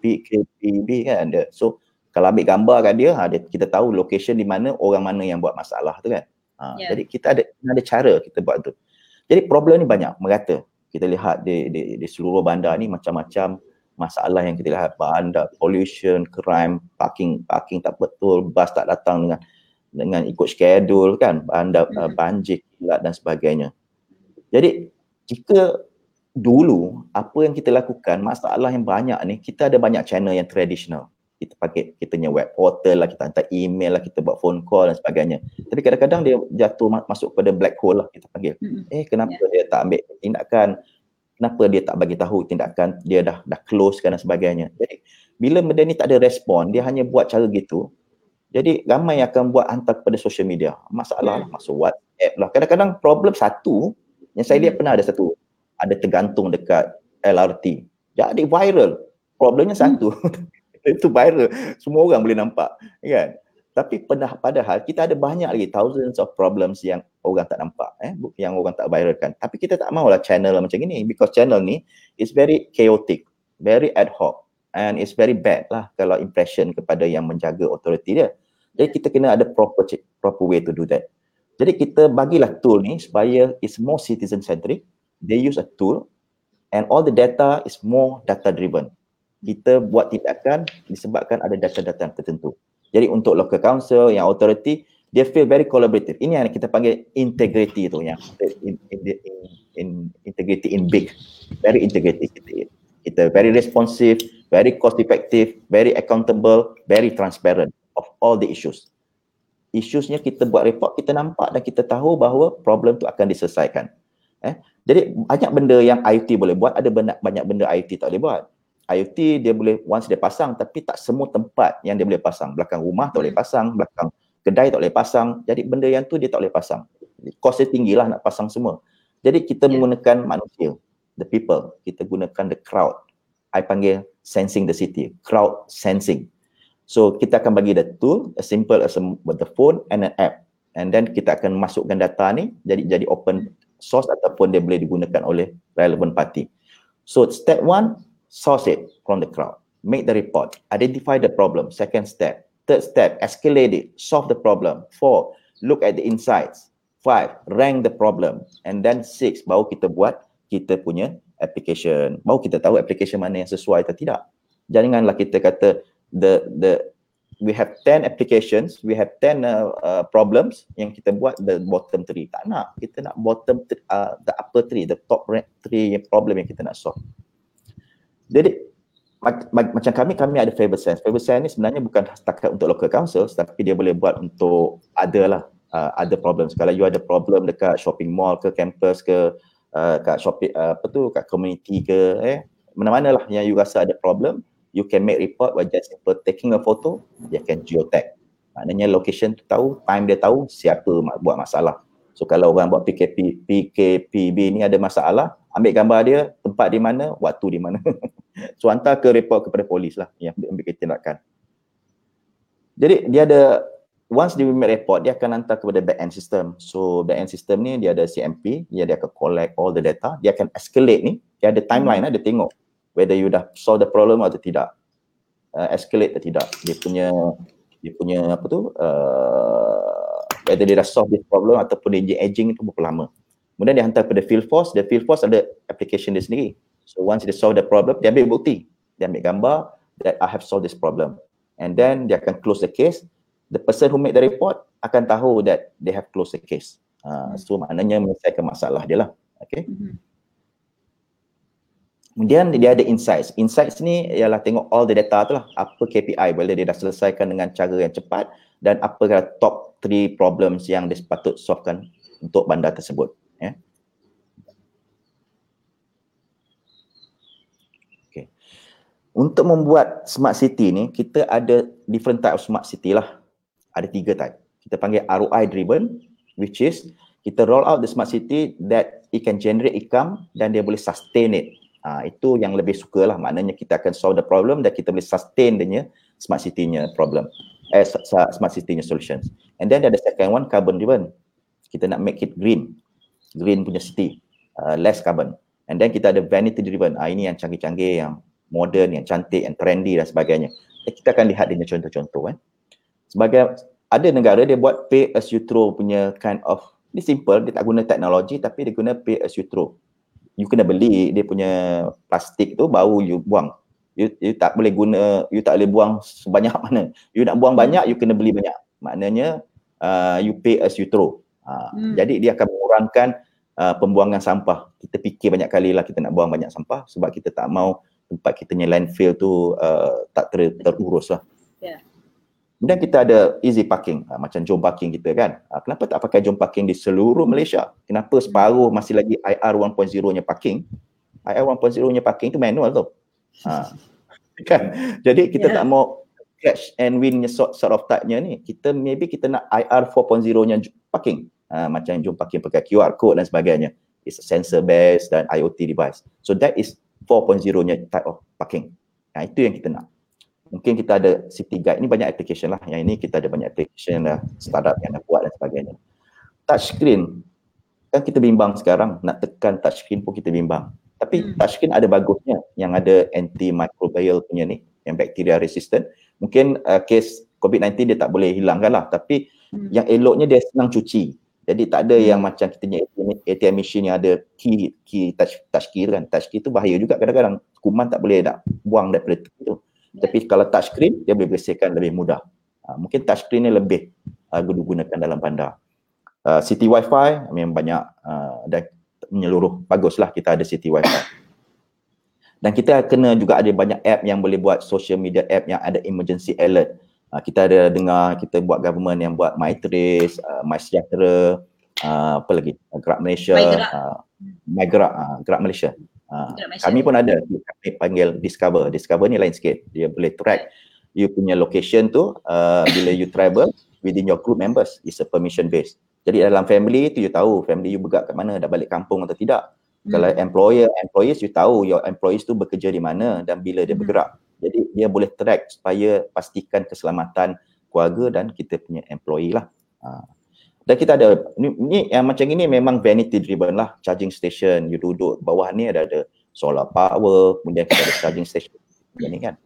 PKPB yeah. kan dia. So kalau ambil gambar kan dia, ha, dia kita tahu location di mana orang mana yang buat masalah tu kan. Ha, yeah. Jadi kita ada ada cara kita buat tu. Jadi problem ni banyak merata. Kita lihat di di, di seluruh bandar ni macam-macam masalah yang kita lihat bandar pollution, crime, parking parking tak betul, bas tak datang dengan dengan ikut schedule kan, bandar mm. uh, banjir, kilat dan sebagainya. Jadi jika dulu apa yang kita lakukan masalah yang banyak ni kita ada banyak channel yang tradisional kita pakai kita punya web portal lah, kita hantar email lah, kita buat phone call dan sebagainya. Tapi kadang-kadang dia jatuh masuk pada black hole lah kita panggil. Eh kenapa yeah. dia tak ambil tindakan? Kenapa dia tak bagi tahu tindakan dia dah dah close dan sebagainya. Jadi bila benda ni tak ada respon, dia hanya buat cara gitu. Jadi ramai akan buat hantar kepada social media. Masalah yeah. lah, masuk WhatsApp lah. Kadang-kadang problem satu, yang saya lihat pernah ada satu, ada tergantung dekat LRT. Jadi viral. Problemnya satu. (laughs) (laughs) itu viral semua orang boleh nampak kan Tapi pernah padahal kita ada banyak lagi thousands of problems yang orang tak nampak eh yang orang tak viralkan. Tapi kita tak maulah channel macam ini because channel ni is very chaotic, very ad hoc and it's very bad lah kalau impression kepada yang menjaga authority dia. Jadi kita kena ada proper proper way to do that. Jadi kita bagilah tool ni supaya it's more citizen centric. They use a tool and all the data is more data driven. Kita buat tindakan disebabkan ada data-data tertentu. Jadi untuk local council yang authority dia feel very collaborative. Ini yang kita panggil integrity tu yang in, in, in, in integrity in big. Very integrity kita. Kita very responsive, very cost effective, very accountable, very transparent of all the issues. Issuesnya kita buat report, kita nampak dan kita tahu bahawa problem tu akan diselesaikan. Eh? Jadi banyak benda yang IoT boleh buat, ada banyak, banyak benda IoT tak boleh buat. IoT dia boleh once dia pasang tapi tak semua tempat yang dia boleh pasang. Belakang rumah tak boleh pasang, belakang kedai tak boleh pasang. Jadi benda yang tu dia tak boleh pasang. Kos dia tinggi lah nak pasang semua. Jadi kita yeah. menggunakan manusia, the people. Kita gunakan the crowd. I panggil sensing the city, crowd sensing. So kita akan bagi the tool as simple as a, with the phone and an app. And then kita akan masukkan data ni jadi jadi open source ataupun dia boleh digunakan oleh relevant party. So step one, source it from the crowd, make the report, identify the problem. Second step. Third step, escalate it, solve the problem. Four, look at the insights. Five, rank the problem. And then six, baru kita buat kita punya application. Baru kita tahu application mana yang sesuai atau tidak. Janganlah kita kata the the we have 10 applications, we have 10 uh, uh, problems yang kita buat the bottom three. Tak nak. Kita nak bottom th- uh, the upper three, the top three problem yang kita nak solve. Jadi macam kami kami ada favor sense. Favor sense ni sebenarnya bukan setakat untuk local council tapi dia boleh buat untuk ada lah uh, ada problems. Kalau you ada problem dekat shopping mall ke campus ke uh, kat shopping uh, apa tu kat community ke eh mana-mana lah yang you rasa ada problem you can make report by just simple taking a photo dia can geotag. Maknanya location tu tahu, time dia tahu siapa buat masalah. So kalau orang buat PKP, PKPB ni ada masalah, ambil gambar dia, tempat di mana, waktu di mana. (laughs) so hantar ke report kepada polis lah yang ambil tindakan. Jadi dia ada, once dia make report, dia akan hantar kepada back end system. So back end system ni dia ada CMP, dia, dia akan collect all the data, dia akan escalate ni, dia ada timeline lah, dia tengok whether you dah solve the problem atau tidak. Uh, escalate atau tidak. Dia punya, dia punya apa tu, uh, whether dia dah solve this problem ataupun dia aging itu berapa lama. Kemudian dia hantar kepada field force, the field force ada application dia sendiri. So once they solve the problem, dia ambil bukti. Dia ambil gambar that I have solved this problem. And then dia akan close the case. The person who make the report akan tahu that they have closed the case. Uh, so maknanya menyelesaikan masalah dia lah. Okay. Mm-hmm. Kemudian dia ada insights. Insights ni ialah tengok all the data tu lah. Apa KPI, whether dia dah selesaikan dengan cara yang cepat dan apa top three problems yang dia sepatut solvekan untuk bandar tersebut. Ya. Okay. Untuk membuat smart city ni, kita ada different type of smart city lah. Ada tiga type. Kita panggil ROI driven, which is kita roll out the smart city that it can generate income dan dia boleh sustain it. Ha, itu yang lebih suka lah. Maknanya kita akan solve the problem dan kita boleh sustain dia smart city-nya problem eh, smart city solutions. And then ada second one carbon driven. Kita nak make it green. Green punya city. Uh, less carbon. And then kita ada vanity driven. Ah ini yang canggih-canggih, yang modern, yang cantik, yang trendy dan sebagainya. Eh, kita akan lihat dia contoh-contoh. Eh. Sebagai ada negara dia buat pay as you throw punya kind of ni simple dia tak guna teknologi tapi dia guna pay as you throw. You kena beli dia punya plastik tu baru you buang you, you tak boleh guna, you tak boleh buang sebanyak (laughs) mana. You nak buang banyak, you kena beli banyak. Maknanya uh, you pay as you throw. Uh, hmm. Jadi dia akan mengurangkan uh, pembuangan sampah. Kita fikir banyak kali lah kita nak buang banyak sampah sebab kita tak mau tempat kita punya landfill tu uh, tak ter, terurus lah. Yeah. Kemudian kita ada easy parking, uh, macam jom parking kita kan. Uh, kenapa tak pakai jom parking di seluruh Malaysia? Kenapa separuh masih lagi IR 1.0-nya parking? IR 1.0-nya parking tu manual tu. Ha. (laughs) Kan? Jadi kita yeah. tak mau catch and win sort, sort of type-nya ni. Kita maybe kita nak IR 4.0-nya parking. Ha, macam jom parking pakai QR code dan sebagainya. It's a sensor based dan IoT device. So that is 4.0-nya type of parking. Ha, itu yang kita nak. mungkin kita ada city guide ni banyak application lah yang ini kita ada banyak application lah startup yang nak buat dan sebagainya touchscreen kan kita bimbang sekarang nak tekan touchscreen pun kita bimbang tapi hmm. touchscreen ada bagusnya yang ada antimicrobial punya ni yang bacteria resistant mungkin uh, case COVID-19 dia tak boleh hilangkan lah tapi hmm. yang eloknya dia senang cuci jadi tak ada hmm. yang macam kita punya ATM, ATM machine yang ada key key touch touch key kan. Touch key tu bahaya juga kadang-kadang. Kuman tak boleh nak buang daripada tu. Tapi kalau touch screen dia boleh bersihkan lebih mudah. Uh, mungkin touch screen ni lebih uh, digunakan dalam bandar. Uh, city wifi memang banyak uh, dan menyeluruh. Baguslah kita ada city wifi. Dan kita kena juga ada banyak app yang boleh buat social media app yang ada emergency alert uh, kita ada dengar kita buat government yang buat MyTrace, uh, MySejahtera uh, apa lagi? Gerak Malaysia MyGerak uh, MyGerak uh, Gerak Malaysia. Uh, kami pun ada kami panggil Discover. Discover ni lain sikit. Dia boleh track you punya location tu uh, bila you travel within your group members. Is a permission based jadi dalam family tu you tahu family you bergerak kat mana dah balik kampung atau tidak. Hmm. kalau employer employees you tahu your employees tu bekerja di mana dan bila dia hmm. bergerak jadi dia boleh track supaya pastikan keselamatan keluarga dan kita punya employee lah. Ha. dan kita ada ni, ni yang macam ini memang vanity driven lah. Charging station you duduk bawah ni ada ada solar power kemudian kita ada charging station ni kan.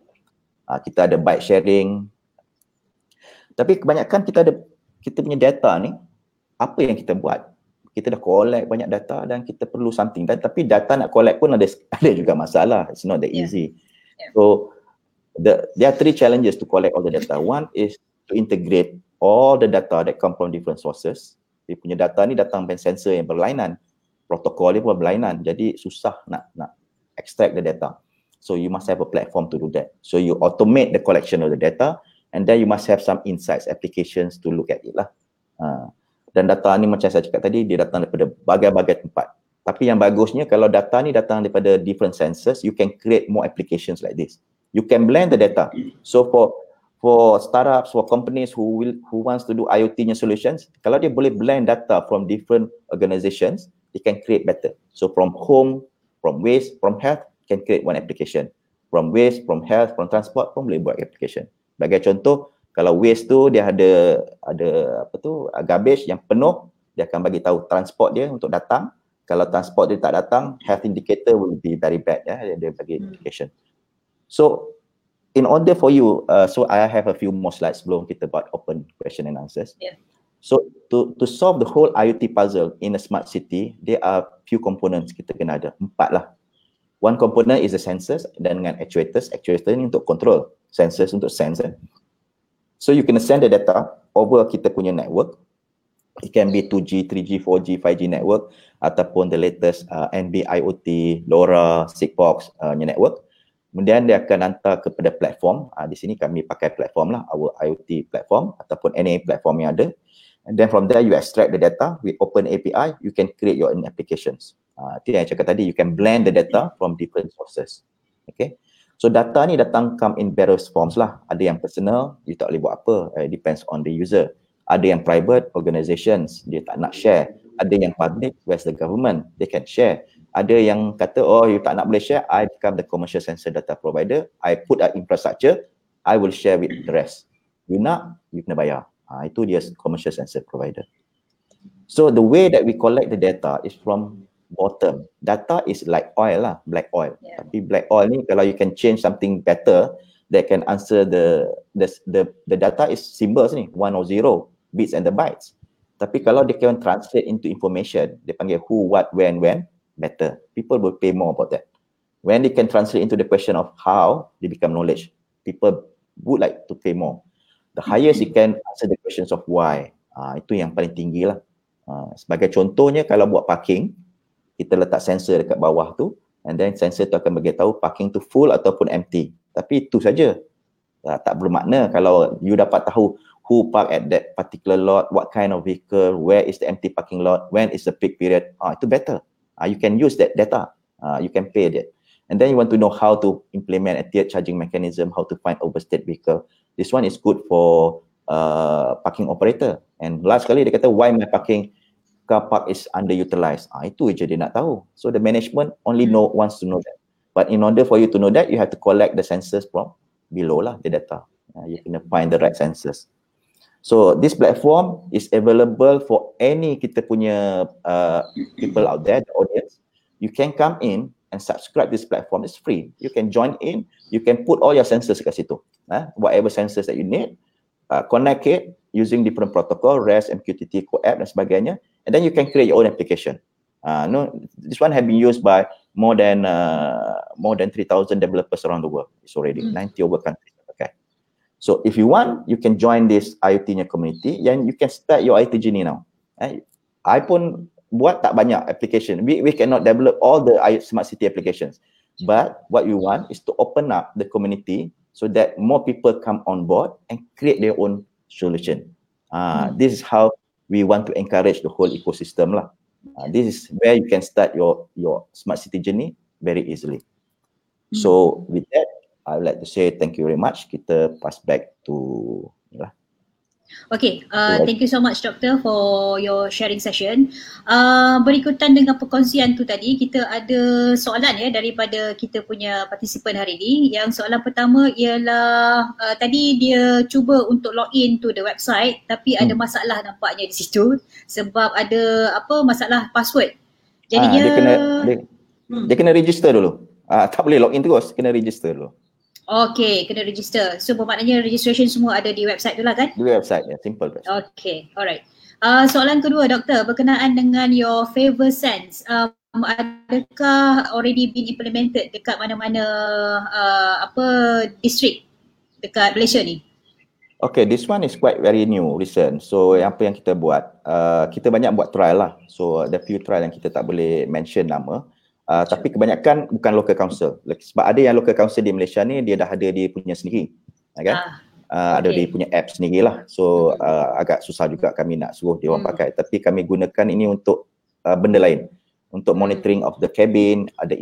Ha, kita ada bike sharing. Tapi kebanyakan kita ada kita punya data ni apa yang kita buat? Kita dah collect banyak data dan kita perlu something. Dan tapi data nak collect pun ada (laughs) ada juga masalah. It's not that easy. Yeah. so the there are three challenges to collect all the data. One is to integrate all the data that come from different sources. Dia punya data ni datang dari sensor yang berlainan. Protokol dia pun berlainan. Jadi susah nak nak extract the data. So you must have a platform to do that. So you automate the collection of the data and then you must have some insights applications to look at it lah. Uh, dan data ni macam saya cakap tadi dia datang daripada bagai-bagai tempat. Tapi yang bagusnya kalau data ni datang daripada different sensors you can create more applications like this you can blend the data. So for for startups for companies who will who wants to do IoT nya solutions kalau dia boleh blend data from different organizations they can create better. So from home from waste from health can create one application. From waste from health from transport boleh buat application. Sebagai contoh kalau waste tu dia ada ada apa tu garbage yang penuh dia akan bagi tahu transport dia untuk datang. Kalau transport dia tak datang health indicator will be very bad ya. Dia bagi hmm. So in order for you uh, so i have a few more slides sebelum kita buat open question and answers yeah. so to to solve the whole iot puzzle in a smart city there are few components kita kena ada empat lah one component is the sensors dan dengan actuators actuator ni untuk control sensors untuk sensor So you can send the data over kita punya network. It can be 2G, 3G, 4G, 5G network ataupun the latest uh, NB IoT, LoRa, Sigfox uh, network. Kemudian dia akan hantar kepada platform. Uh, di sini kami pakai platform lah, our IoT platform ataupun any platform yang ada. And then from there you extract the data with open API, you can create your own applications. Uh, itu yang saya cakap tadi, you can blend the data from different sources. Okay. So data ni datang come in various forms lah. Ada yang personal, you tak boleh buat apa. It depends on the user. Ada yang private organizations, dia tak nak share. Ada yang public, where's the government, they can share. Ada yang kata, oh you tak nak boleh share, I become the commercial sensor data provider. I put a infrastructure, I will share with the rest. You nak, you kena bayar. Ha, itu dia commercial sensor provider. So the way that we collect the data is from bottom. Data is like oil lah, black oil. Yeah. Tapi black oil ni kalau you can change something better that can answer the the the the data is symbols ni, one or zero, bits and the bytes. Tapi kalau dia can translate into information, dia panggil who, what, when, when, better. People will pay more about that. When they can translate into the question of how they become knowledge, people would like to pay more. The highest you can answer the questions of why. Uh, itu yang paling tinggi lah. Uh, sebagai contohnya kalau buat parking, kita letak sensor dekat bawah tu and then sensor tu akan bagi tahu parking tu full ataupun empty. Tapi itu saja. Uh, tak bermakna kalau you dapat tahu who park at that particular lot, what kind of vehicle, where is the empty parking lot, when is the peak period. Ah, itu better. Ah, you can use that data. Ah, you can pay that. And then you want to know how to implement a tiered charging mechanism, how to find overstate vehicle. This one is good for uh, parking operator. And last kali dia kata, why my parking car park is underutilized. Ah, itu je dia nak tahu. So the management only know wants to know that. But in order for you to know that, you have to collect the sensors from below lah the data. Uh, you kena find the right sensors. So this platform is available for any kita punya uh, people out there, the audience. You can come in and subscribe this platform. It's free. You can join in. You can put all your sensors kat situ. Uh, whatever sensors that you need, uh, connect it using different protocol, REST, MQTT, Core App dan sebagainya. And then you can create your own application. Uh, no, this one has been used by more than uh, more than 3,000 developers around the world. It's already mm. 90 over countries. So if you want, you can join this IoT-nya community and you can start your IoT journey now. Eh, I pun buat tak banyak application. We, we cannot develop all the smart city applications. But what we want is to open up the community so that more people come on board and create their own solution. Uh, hmm. This is how we want to encourage the whole ecosystem lah. Uh, this is where you can start your your smart city journey very easily. Hmm. So with that, I would like to say thank you very much. Kita pass back to lah. Okay, uh, thank you so much Doctor for your sharing session. Uh, berikutan dengan perkongsian tu tadi, kita ada soalan ya daripada kita punya partisipan hari ini. Yang soalan pertama ialah uh, tadi dia cuba untuk login to the website tapi hmm. ada masalah nampaknya di situ sebab ada apa masalah password. Jadi ah, dia, dia kena dia, hmm. dia kena register dulu. Ah, tak boleh login terus, kena register dulu. Okay, kena register. So bermaknanya registration semua ada di website tu lah kan? Di website, ya. Yeah. Simple. Okay, alright. Uh, soalan kedua doktor berkenaan dengan your favor sense. Um, adakah already been implemented dekat mana-mana uh, apa district dekat Malaysia ni? Okay, this one is quite very new, recent. So apa yang kita buat, uh, kita banyak buat trial lah. So ada few trial yang kita tak boleh mention nama. Uh, tapi kebanyakan bukan local council. Sebab ada yang local council di Malaysia ni dia dah ada dia punya sendiri. Ah, kan? Ah, uh, ada dia punya app sendirilah. So uh, agak susah juga kami nak suruh dia orang hmm. pakai. Tapi kami gunakan ini untuk uh, benda lain. Untuk hmm. monitoring of the cabin, ada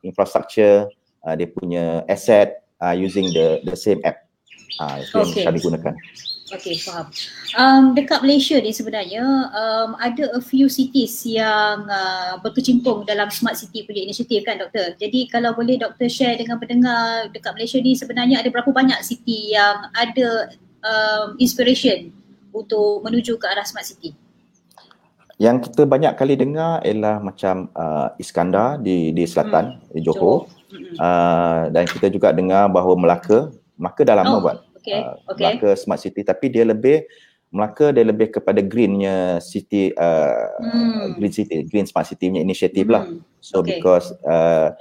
infrastructure, uh, dia punya asset uh, using the the same app. Ah, uh, okay. yang kami gunakan. Okay, faham. Um, dekat Malaysia ni sebenarnya um, ada a few cities yang uh, berkecimpung dalam smart city punya inisiatif kan doktor. Jadi kalau boleh doktor share dengan pendengar dekat Malaysia ni sebenarnya ada berapa banyak city yang ada um, inspiration untuk menuju ke arah smart city? Yang kita banyak kali dengar ialah macam uh, Iskandar di di selatan hmm. di Johor. Johor. Uh, dan kita juga dengar bahawa Melaka, Melaka dah lama oh. buat okay. Uh, okay. Melaka Smart City tapi dia lebih Melaka dia lebih kepada greennya city uh, hmm. green city green smart city punya inisiatif lah. hmm. lah so okay. because uh,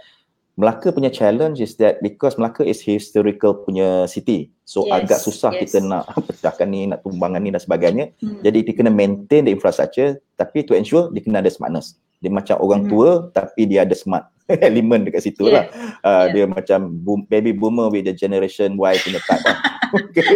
Melaka punya challenge is that because Melaka is historical punya city so yes. agak susah yes. kita nak (laughs) pecahkan ni nak tumbangkan ni dan sebagainya hmm. jadi dia kena maintain the infrastructure tapi to ensure dia kena ada smartness dia macam orang hmm. tua tapi dia ada smart (laughs) element dekat situ yeah. lah. Uh, yeah. Dia macam boom, baby boomer with the generation Y punya type lah. (laughs) okay.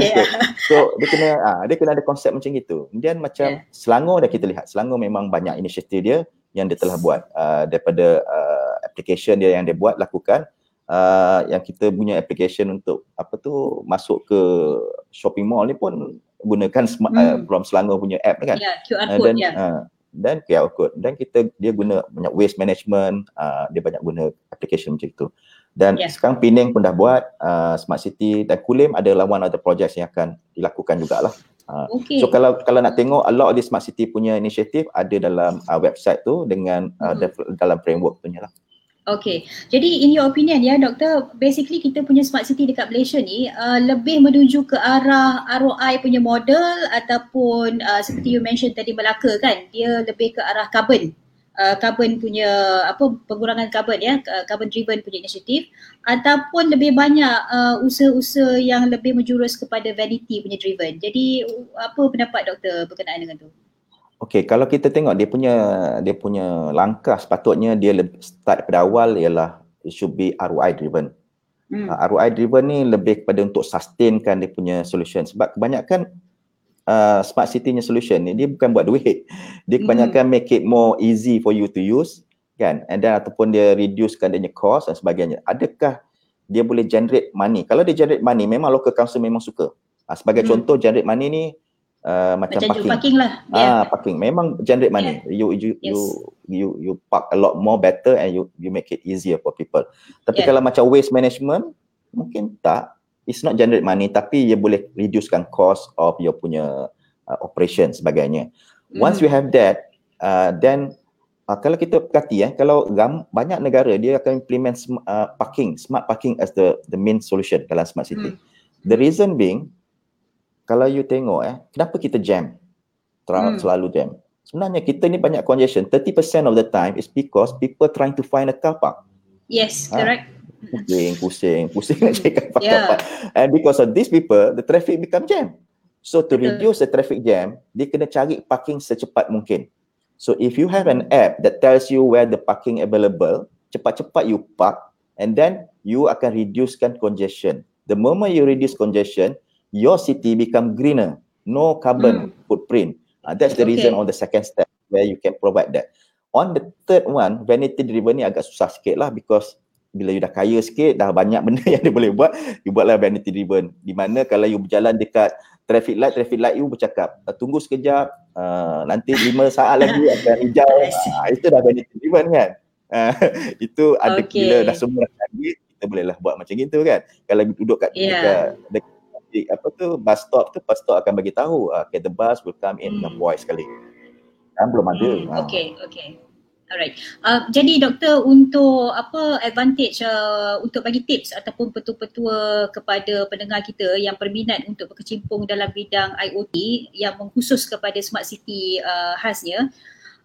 Yeah. So dia kena ah dia kena ada konsep macam gitu. Kemudian macam yeah. Selangor dah kita lihat. Selangor memang banyak inisiatif dia yang dia telah buat uh, daripada uh, application dia yang dia buat lakukan uh, yang kita punya application untuk apa tu masuk ke shopping mall ni pun gunakan smart, hmm. uh, from Selangor punya app kan. Yeah, QR code uh, dan, yeah. Uh, dan QR code dan kita dia guna banyak waste management uh, dia banyak guna application macam itu dan yeah. sekarang Penang pun dah buat uh, smart city dan Kulim adalah one of the projects yang akan dilakukan jugalah uh, okay. so kalau kalau nak tengok a lot of the smart city punya inisiatif ada dalam uh, website tu dengan uh, mm-hmm. dalam framework tu lah Okay, jadi in your opinion ya doktor, basically kita punya smart city dekat Malaysia ni uh, lebih menuju ke arah ROI punya model ataupun uh, seperti you mention tadi Melaka kan, dia lebih ke arah carbon, uh, carbon punya apa pengurangan carbon ya, carbon driven punya inisiatif ataupun lebih banyak uh, usaha-usaha yang lebih menjurus kepada vanity punya driven. Jadi apa pendapat doktor berkenaan dengan tu? Okay, kalau kita tengok dia punya dia punya langkah sepatutnya dia start pada awal ialah it should be ROI driven. Hmm. Uh, ROI driven ni lebih kepada untuk sustainkan dia punya solution sebab kebanyakan uh, smart city-nya solution ni dia bukan buat duit. (laughs) Dia kebanyakan hmm. make it more easy for you to use kan and then ataupun dia reducekan dia cost dan sebagainya. Adakah dia boleh generate money? Kalau dia generate money memang local council memang suka. Uh, sebagai hmm. contoh generate money ni uh, macam, macam parking. parking lah. Ah, yeah. parking. Memang generate money. Yeah. You you yes. you you you park a lot more better and you you make it easier for people. Tapi yeah. kalau macam waste management, Mungkin tak. It's not generate money tapi ia boleh reducekan cost of your punya uh, operation sebagainya. Once mm. you have that, uh, then uh, kalau kita perhati eh, kalau gam, banyak negara dia akan implement sm- uh, parking, smart parking as the the main solution dalam smart city. Mm. The reason being, kalau you tengok eh, kenapa kita jam? Terang mm. selalu jam. Sebenarnya kita ni banyak congestion. 30% of the time is because people trying to find a car park. Yes, ha? correct. Pusing, pusing, pusing (laughs) nak cari car park. Yeah. And because of these people, the traffic become jam. So to reduce the traffic jam, dia kena cari parking secepat mungkin. So if you have an app that tells you where the parking available, cepat-cepat you park and then you akan reducekan congestion. The moment you reduce congestion, your city become greener, no carbon hmm. footprint. Uh, that's the okay. reason on the second step where you can provide that. On the third one, vanity driven ni agak susah sikit lah because bila you dah kaya sikit, dah banyak (laughs) benda yang dia boleh buat, you buatlah vanity driven. Di mana kalau you berjalan dekat traffic light, traffic light you bercakap, uh, tunggu sekejap, uh, nanti lima saat lagi akan hijau. Uh, (laughs) itu dah vanity driven kan. Uh, (laughs) itu ada okay. bila dah semua lagi, kita bolehlah buat macam gitu kan. Kalau duduk kat yeah. dekat, dekat, apa tu bus stop tu bus stop akan bagi tahu uh, okay, the bus will come in hmm. dengan voice sekali. Kan belum ada. Hmm. Okay, okay. Alright. Uh, jadi doktor untuk apa advantage uh, untuk bagi tips ataupun petua-petua kepada pendengar kita yang berminat untuk berkecimpung dalam bidang IoT yang mengkhusus kepada smart city uh, khasnya.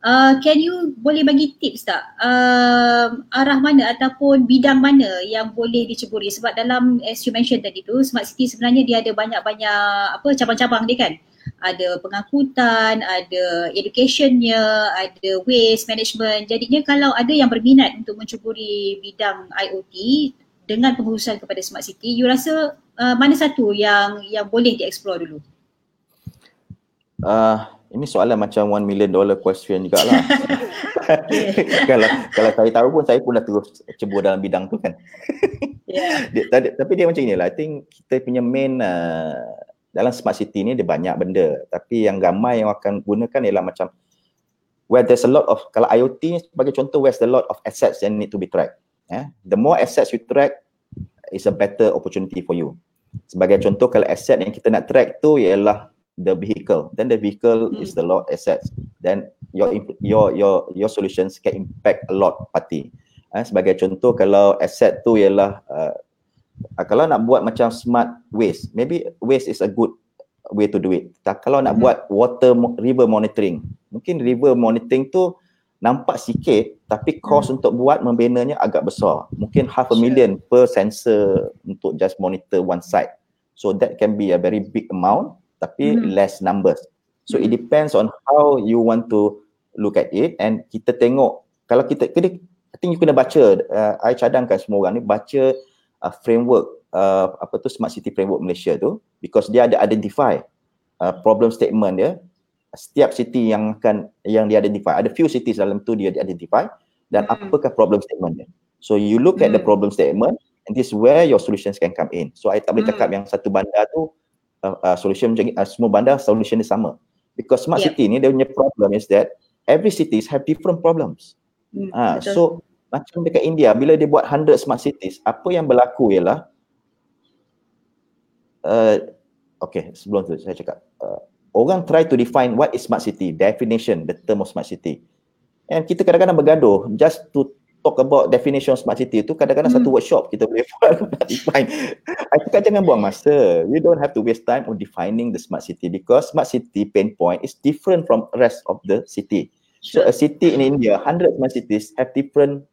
Uh, can you boleh bagi tips tak uh, arah mana ataupun bidang mana yang boleh diceburi sebab dalam as you mentioned tadi tu smart city sebenarnya dia ada banyak-banyak apa cabang-cabang dia kan ada pengangkutan, ada educationnya, ada waste management. Jadinya kalau ada yang berminat untuk mencuburi bidang IoT dengan pengkhususan kepada smart city, you rasa uh, mana satu yang yang boleh dieksplor dulu? Uh, ini soalan macam one million dollar question juga lah. (laughs) (laughs) kalau kalau saya tahu pun saya pun dah terus cebur dalam bidang tu kan. Yeah. (laughs) dia, tapi dia macam inilah. I think kita punya main uh, dalam smart city ni dia banyak benda tapi yang ramai yang akan gunakan ialah macam where there's a lot of kalau IoT sebagai contoh where's a lot of assets yang need to be tracked yeah? the more assets you track is a better opportunity for you sebagai contoh kalau asset yang kita nak track tu ialah the vehicle then the vehicle hmm. is the lot assets then your your your your solutions can impact a lot party eh, sebagai contoh kalau asset tu ialah uh, uh, kalau nak buat macam smart waste, maybe waste is a good way to do it. Tak, kalau nak hmm. buat water river monitoring, mungkin river monitoring tu nampak sikit tapi cost hmm. untuk buat membinanya agak besar. Mungkin half a million per sensor untuk just monitor one site. So that can be a very big amount tapi hmm. less numbers. So it depends on how you want to look at it and kita tengok kalau kita kena I think you kena baca uh, I cadangkan semua orang ni baca uh, framework uh, apa tu smart city framework Malaysia tu because dia ada identify uh, problem statement dia setiap city yang akan yang dia identify ada few cities dalam tu dia identify dan hmm. apakah problem statement dia so you look hmm. at the hmm. problem statement and this where your solutions can come in so I tak boleh cakap hmm. yang satu bandar tu uh, uh, solution macam uh, semua bandar solution dia sama. Because smart yeah. city ni dia punya problem is that every cities have different problems. Hmm, uh, so macam dekat India bila dia buat 100 smart cities apa yang berlaku ialah uh, okay sebelum tu saya cakap uh, orang try to define what is smart city definition the term of smart city. And kita kadang-kadang bergaduh just to talk about definition of smart city itu kadang-kadang hmm. satu workshop kita boleh (laughs) buat define I cakap jangan buang masa you don't have to waste time on defining the smart city because smart city pain point is different from rest of the city so a city in India 100 smart cities have different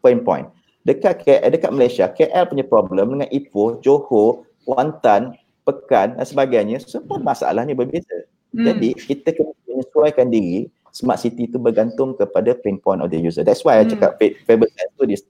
point-point. Dekat KL, dekat Malaysia, KL punya problem dengan Ipoh, Johor, Kuantan, Pekan dan sebagainya, semua masalahnya berbeza. Hmm. Jadi kita kena menyesuaikan diri smart city itu bergantung kepada pain point of the user. That's why hmm. I cakap Faber Sense is,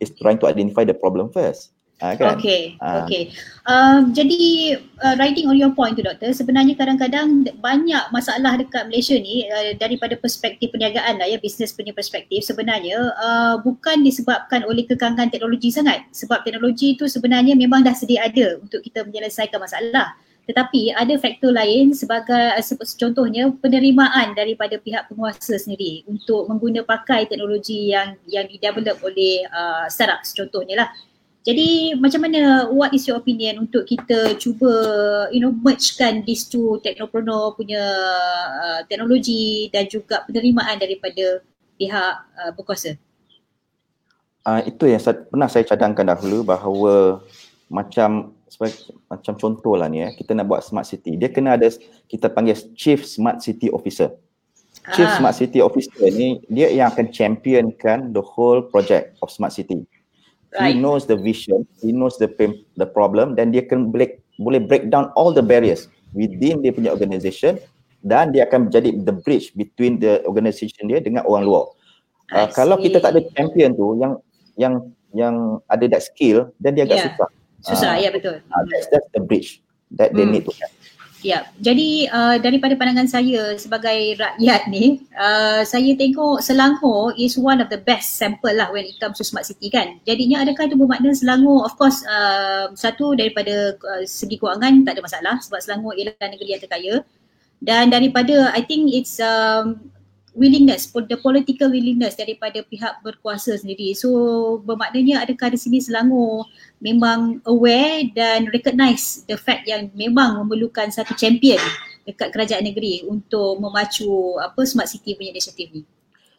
is trying to identify the problem first. Ha, kan? Okay, ha. okay. Uh, jadi uh, writing on your point tu doktor, sebenarnya kadang-kadang banyak masalah dekat Malaysia ni uh, daripada perspektif perniagaan lah ya, bisnes punya perspektif sebenarnya uh, bukan disebabkan oleh kekangan teknologi sangat. Sebab teknologi tu sebenarnya memang dah sedia ada untuk kita menyelesaikan masalah. Tetapi ada faktor lain sebagai contohnya penerimaan daripada pihak penguasa sendiri untuk mengguna pakai teknologi yang yang didevelop oleh uh, startup contohnya lah Jadi macam mana what is your opinion untuk kita cuba you know mergekan these two teknopreneur punya uh, teknologi dan juga penerimaan daripada pihak uh, berkuasa? Uh, itu yang saya, pernah saya cadangkan dahulu bahawa macam sebagai, macam contoh lah ni ya, kita nak buat smart city. Dia kena ada kita panggil chief smart city officer. Chief ah. smart city officer ni dia yang akan championkan the whole project of smart city right. he knows the vision, he knows the the problem dan dia akan break boleh break down all the barriers within dia punya organisation dan dia akan menjadi the bridge between the organisation dia dengan orang luar. Uh, kalau kita tak ada champion tu yang yang yang ada that skill dan dia agak yeah. susah. Susah, uh, ya betul. Uh, that's, that's the bridge that they hmm. need to have. Ya, jadi uh, daripada pandangan saya sebagai rakyat ni, uh, saya tengok Selangor is one of the best sample lah when it comes to smart city kan. Jadinya adakah itu bermakna Selangor, of course uh, satu daripada uh, segi kewangan tak ada masalah sebab Selangor ialah negeri yang terkaya. Dan daripada I think it's um, willingness, the political willingness daripada pihak berkuasa sendiri. So bermaknanya adakah di sini Selangor memang aware dan recognize the fact yang memang memerlukan satu champion dekat kerajaan negeri untuk memacu apa smart city punya inisiatif ni.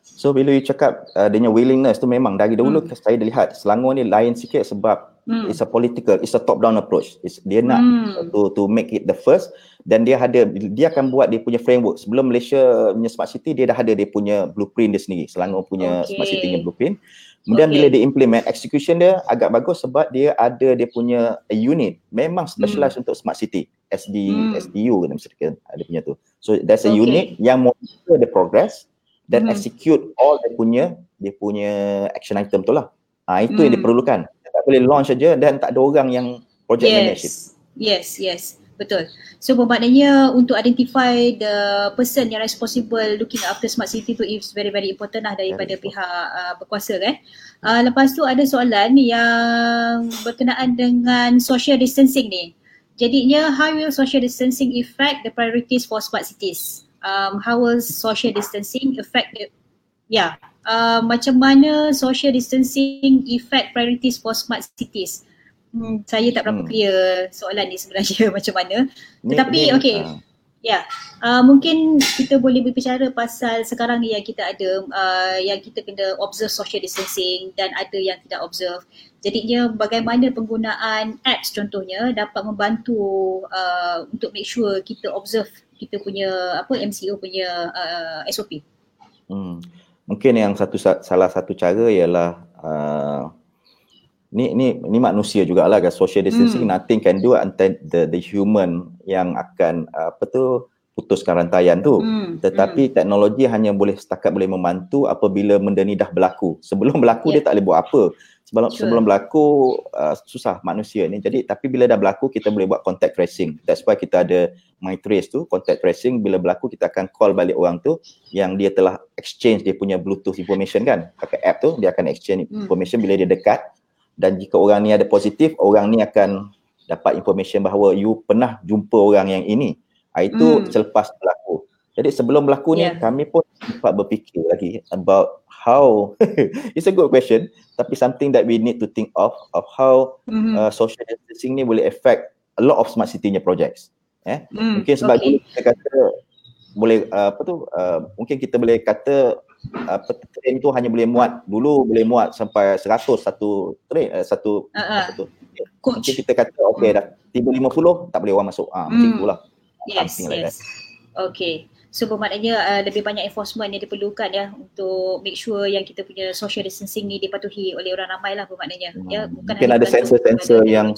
So bila you cakap uh, dengan willingness tu memang dari dulu hmm. saya dah lihat Selangor ni lain sikit sebab hmm. it's a political, it's a top down approach. It's, dia nak hmm. to to make it the first dan dia ada dia akan buat dia punya framework. Sebelum Malaysia punya smart city dia dah ada dia punya blueprint dia sendiri. Selangor punya okay. smart city punya blueprint. Kemudian okay. bila dia implement execution dia agak bagus sebab dia ada dia punya unit memang specialized hmm. untuk smart city. SD hmm. SDU kan misalkan ada punya tu. So there's a okay. unit yang monitor the progress dan hmm. execute all dia punya dia punya action item tu lah. Ha, itu hmm. yang diperlukan. Tak boleh launch saja dan tak ada orang yang project yes. manage Yes, yes. Betul. So bermaknanya untuk identify the person yang responsible looking after smart city tu is very very important lah daripada pihak uh, berkuasa kan. Uh, lepas tu ada soalan yang berkenaan dengan social distancing ni. Jadinya how will social distancing affect the priorities for smart cities? um, how will social distancing affect the, yeah, uh, macam mana social distancing affect priorities for smart cities? Hmm, saya tak berapa hmm. clear soalan ni sebenarnya (laughs) macam mana. Tetapi ni, okay, uh. ya, yeah. uh, mungkin kita boleh berbicara pasal sekarang ni yang kita ada, uh, yang kita kena observe social distancing dan ada yang tidak observe. Jadinya bagaimana penggunaan apps contohnya dapat membantu uh, untuk make sure kita observe kita punya apa MCO punya uh, SOP. Hmm. Mungkin yang satu salah satu cara ialah uh, ni ni ni manusia jugalah kan social distancing hmm. nothing can do until the the human yang akan uh, apa tu putuskan rantaian tu. Hmm. Tetapi hmm. teknologi hanya boleh setakat boleh membantu apabila benda ni dah berlaku. Sebelum berlaku yeah. dia tak boleh buat apa sebelum sure. sebelum berlaku uh, susah manusia ni jadi tapi bila dah berlaku kita boleh buat contact tracing that's why kita ada my trace tu contact tracing bila berlaku kita akan call balik orang tu yang dia telah exchange dia punya bluetooth information kan pakai app tu dia akan exchange hmm. information bila dia dekat dan jika orang ni ada positif orang ni akan dapat information bahawa you pernah jumpa orang yang ini ha, itu hmm. selepas berlaku jadi sebelum berlaku yeah. ni kami pun sempat berfikir lagi about how (laughs) it's a good question tapi something that we need to think of of how mm-hmm. uh, social distancing ni boleh affect a lot of smart city nya projects eh mm, mungkin sebab okay. kita kata boleh uh, apa tu uh, mungkin kita boleh kata apa uh, train tu hanya boleh muat dulu boleh muat sampai 100 satu train uh, satu uh-huh. apa tu mungkin kita kata okey mm. dah tiba 50 tak boleh orang masuk ah uh, macam mm. itulah yes yes like okay So bermaknanya uh, lebih banyak enforcement yang diperlukan ya untuk make sure yang kita punya social distancing ni dipatuhi oleh orang ramai lah bermaknanya. Hmm. Ya, bukan Mungkin ada sensor-sensor yang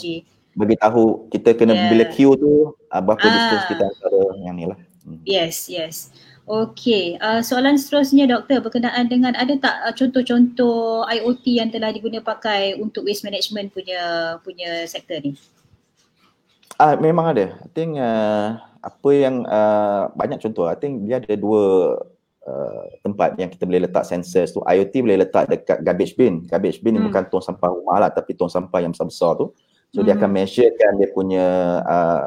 bagi tahu kita kena yeah. bila queue tu uh, berapa ah. distance kita antara yang ni lah. Hmm. Yes, yes. Okay, uh, soalan seterusnya doktor berkenaan dengan ada tak uh, contoh-contoh IoT yang telah diguna pakai untuk waste management punya punya sektor ni? Ah uh, memang ada. I think uh, apa yang uh, banyak contoh I think dia ada dua uh, tempat yang kita boleh letak sensors tu IoT boleh letak dekat garbage bin garbage bin hmm. ni bukan tong sampah rumah lah tapi tong sampah yang besar-besar tu so hmm. dia akan measurekan dia punya uh,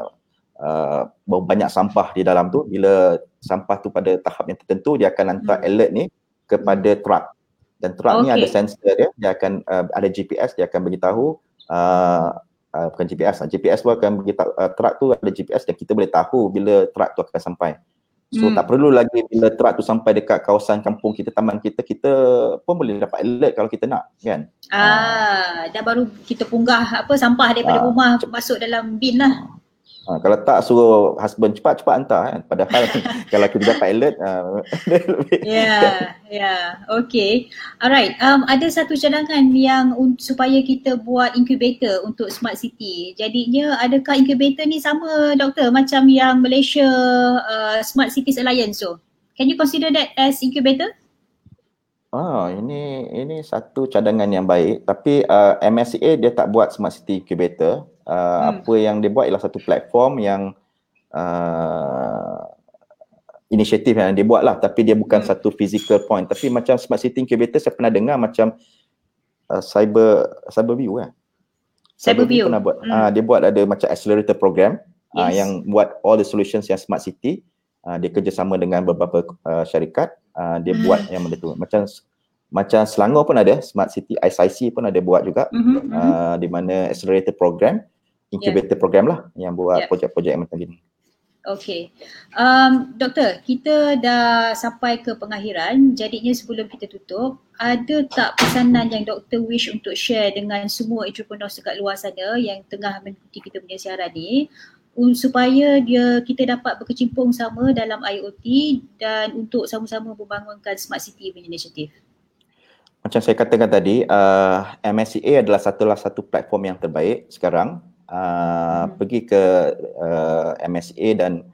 uh, banyak sampah di dalam tu bila sampah tu pada tahap yang tertentu dia akan hantar hmm. alert ni kepada truck dan truck okay. ni ada sensor dia dia akan uh, ada GPS dia akan beritahu uh, uh, bukan GPS lah. GPS tu akan bagi uh, truck tu ada GPS dan kita boleh tahu bila truck tu akan sampai. So hmm. tak perlu lagi bila truck tu sampai dekat kawasan kampung kita, taman kita, kita pun boleh dapat alert kalau kita nak kan. Ah, dah baru kita punggah apa sampah daripada ah, rumah masuk dalam bin lah. Ha, kalau tak suruh husband cepat-cepat hantar kan. Padahal (laughs) kalau kita dapat alert. Uh, (laughs) ya, ya. Okay. Alright. Um, ada satu cadangan yang un- supaya kita buat incubator untuk smart city. Jadinya adakah incubator ni sama doktor macam yang Malaysia uh, Smart Cities Alliance tu? Can you consider that as incubator? Ah, ini ini satu cadangan yang baik tapi uh, MSA dia tak buat smart city incubator uh, hmm. apa yang dia buat ialah satu platform yang uh, inisiatif yang dia buat lah tapi dia bukan hmm. satu physical point tapi macam smart city incubator saya pernah dengar macam uh, cyber cyber view kan cyber view pernah buat hmm. uh, dia buat ada macam accelerator program yes. uh, yang buat all the solutions yang smart city uh, dia kerjasama dengan beberapa uh, syarikat uh, dia hmm. buat yang benda tu macam macam Selangor pun ada Smart City ICIC pun ada buat juga mm-hmm. uh, di mana accelerator program incubator yeah. program lah yang buat yeah. projek-projek macam ni. Okay. Um, doktor, kita dah sampai ke pengakhiran. Jadinya sebelum kita tutup, ada tak pesanan yang doktor wish untuk share dengan semua entrepreneur dekat luar sana yang tengah mengikuti kita punya siaran ni supaya dia kita dapat berkecimpung sama dalam IoT dan untuk sama-sama membangunkan smart city punya inisiatif macam saya katakan tadi, uh, MSCA adalah satu satu platform yang terbaik sekarang. Uh, hmm. Pergi ke uh, MSA dan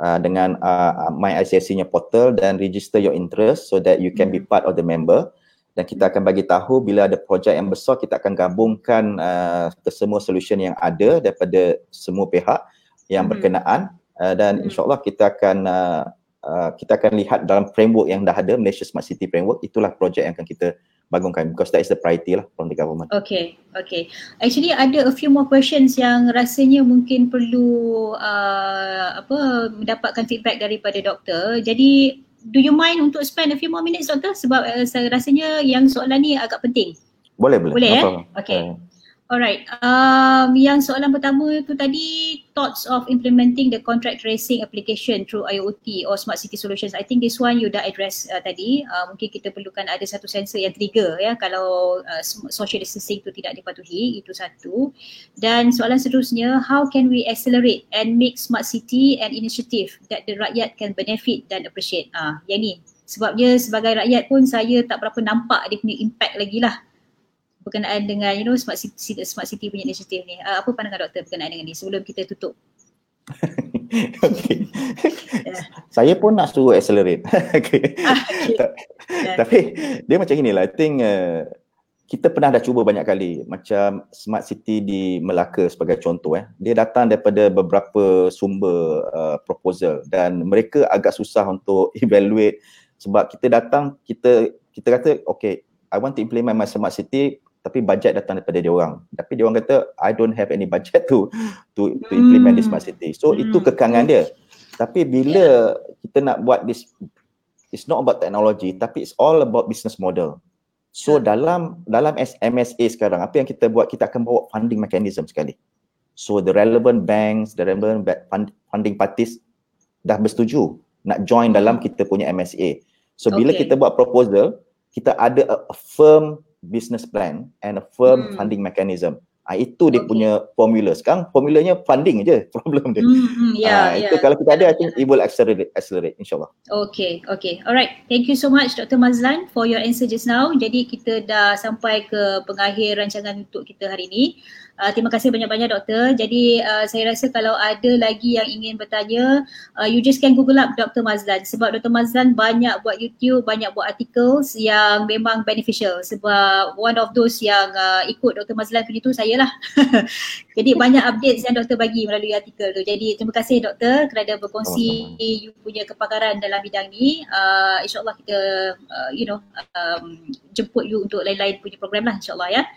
uh, dengan uh, My ICSC-nya portal dan register your interest so that you can hmm. be part of the member. Dan kita akan bagi tahu bila ada projek yang besar, kita akan gabungkan uh, semua solution yang ada daripada semua pihak yang hmm. berkenaan. Uh, dan hmm. insyaAllah kita akan uh, uh, kita akan lihat dalam framework yang dah ada Malaysia Smart City Framework itulah projek yang akan kita bangunkan because that is the priority lah from the government. Okay, okay. Actually ada a few more questions yang rasanya mungkin perlu uh, apa mendapatkan feedback daripada doktor. Jadi do you mind untuk spend a few more minutes doktor sebab uh, saya rasanya yang soalan ni agak penting. Boleh, boleh. Boleh eh? Okay. Uh. Alright, um, yang soalan pertama tu tadi thoughts of implementing the contract tracing application through IoT or smart city solutions. I think this one you dah address uh, tadi. Uh, mungkin kita perlukan ada satu sensor yang trigger ya kalau uh, social distancing tu tidak dipatuhi. Itu satu. Dan soalan seterusnya, how can we accelerate and make smart city an initiative that the rakyat can benefit dan appreciate? Ah, uh, yang ni. Sebabnya sebagai rakyat pun saya tak berapa nampak dia punya impact lagi lah berkenaan dengan you know smart city smart city punya inisiatif ni. Uh, apa pandangan doktor berkenaan dengan ni sebelum kita tutup? (laughs) okay. yeah. Saya pun nak suruh accelerate. (laughs) okay. Ah, okay. yeah. Tapi dia macam inilah. I think uh, kita pernah dah cuba banyak kali macam smart city di Melaka sebagai contoh eh. Dia datang daripada beberapa sumber uh, proposal dan mereka agak susah untuk (laughs) evaluate sebab kita datang kita kita kata okay I want to implement my smart city tapi budget datang daripada dia orang. Tapi dia orang kata I don't have any budget to to to implement hmm. this smart city. So hmm. itu kekangan dia. Tapi bila kita nak buat this it's not about technology tapi it's all about business model. So yeah. dalam dalam MSA sekarang apa yang kita buat kita akan bawa funding mechanism sekali. So the relevant banks, the relevant funding parties dah bersetuju nak join dalam kita punya MSA. So bila okay. kita buat proposal, kita ada a firm business plan and a firm hmm. funding mechanism. Ah itu dia okay. punya formula. Sekarang formulanya funding je (laughs) problem dia. Hmm, yeah, ah, itu yeah. kalau kita ada I think it will accelerate accelerate insyaallah. Okay, okay. Alright. Thank you so much Dr. Mazlan for your answer just now. Jadi kita dah sampai ke pengakhir rancangan untuk kita hari ini. Uh, terima kasih banyak-banyak doktor. Jadi uh, saya rasa kalau ada lagi yang ingin bertanya, uh, you just can google up Dr. Mazlan. Sebab Dr. Mazlan banyak buat YouTube, banyak buat articles yang memang beneficial. Sebab one of those yang uh, ikut Dr. Mazlan punya tu saya lah. (laughs) Jadi banyak updates yang doktor bagi melalui artikel tu. Jadi terima kasih doktor kerana berkongsi oh, you punya kepakaran dalam bidang ni. Uh, InsyaAllah kita uh, you know um, jemput you untuk lain-lain punya program lah insyaAllah ya.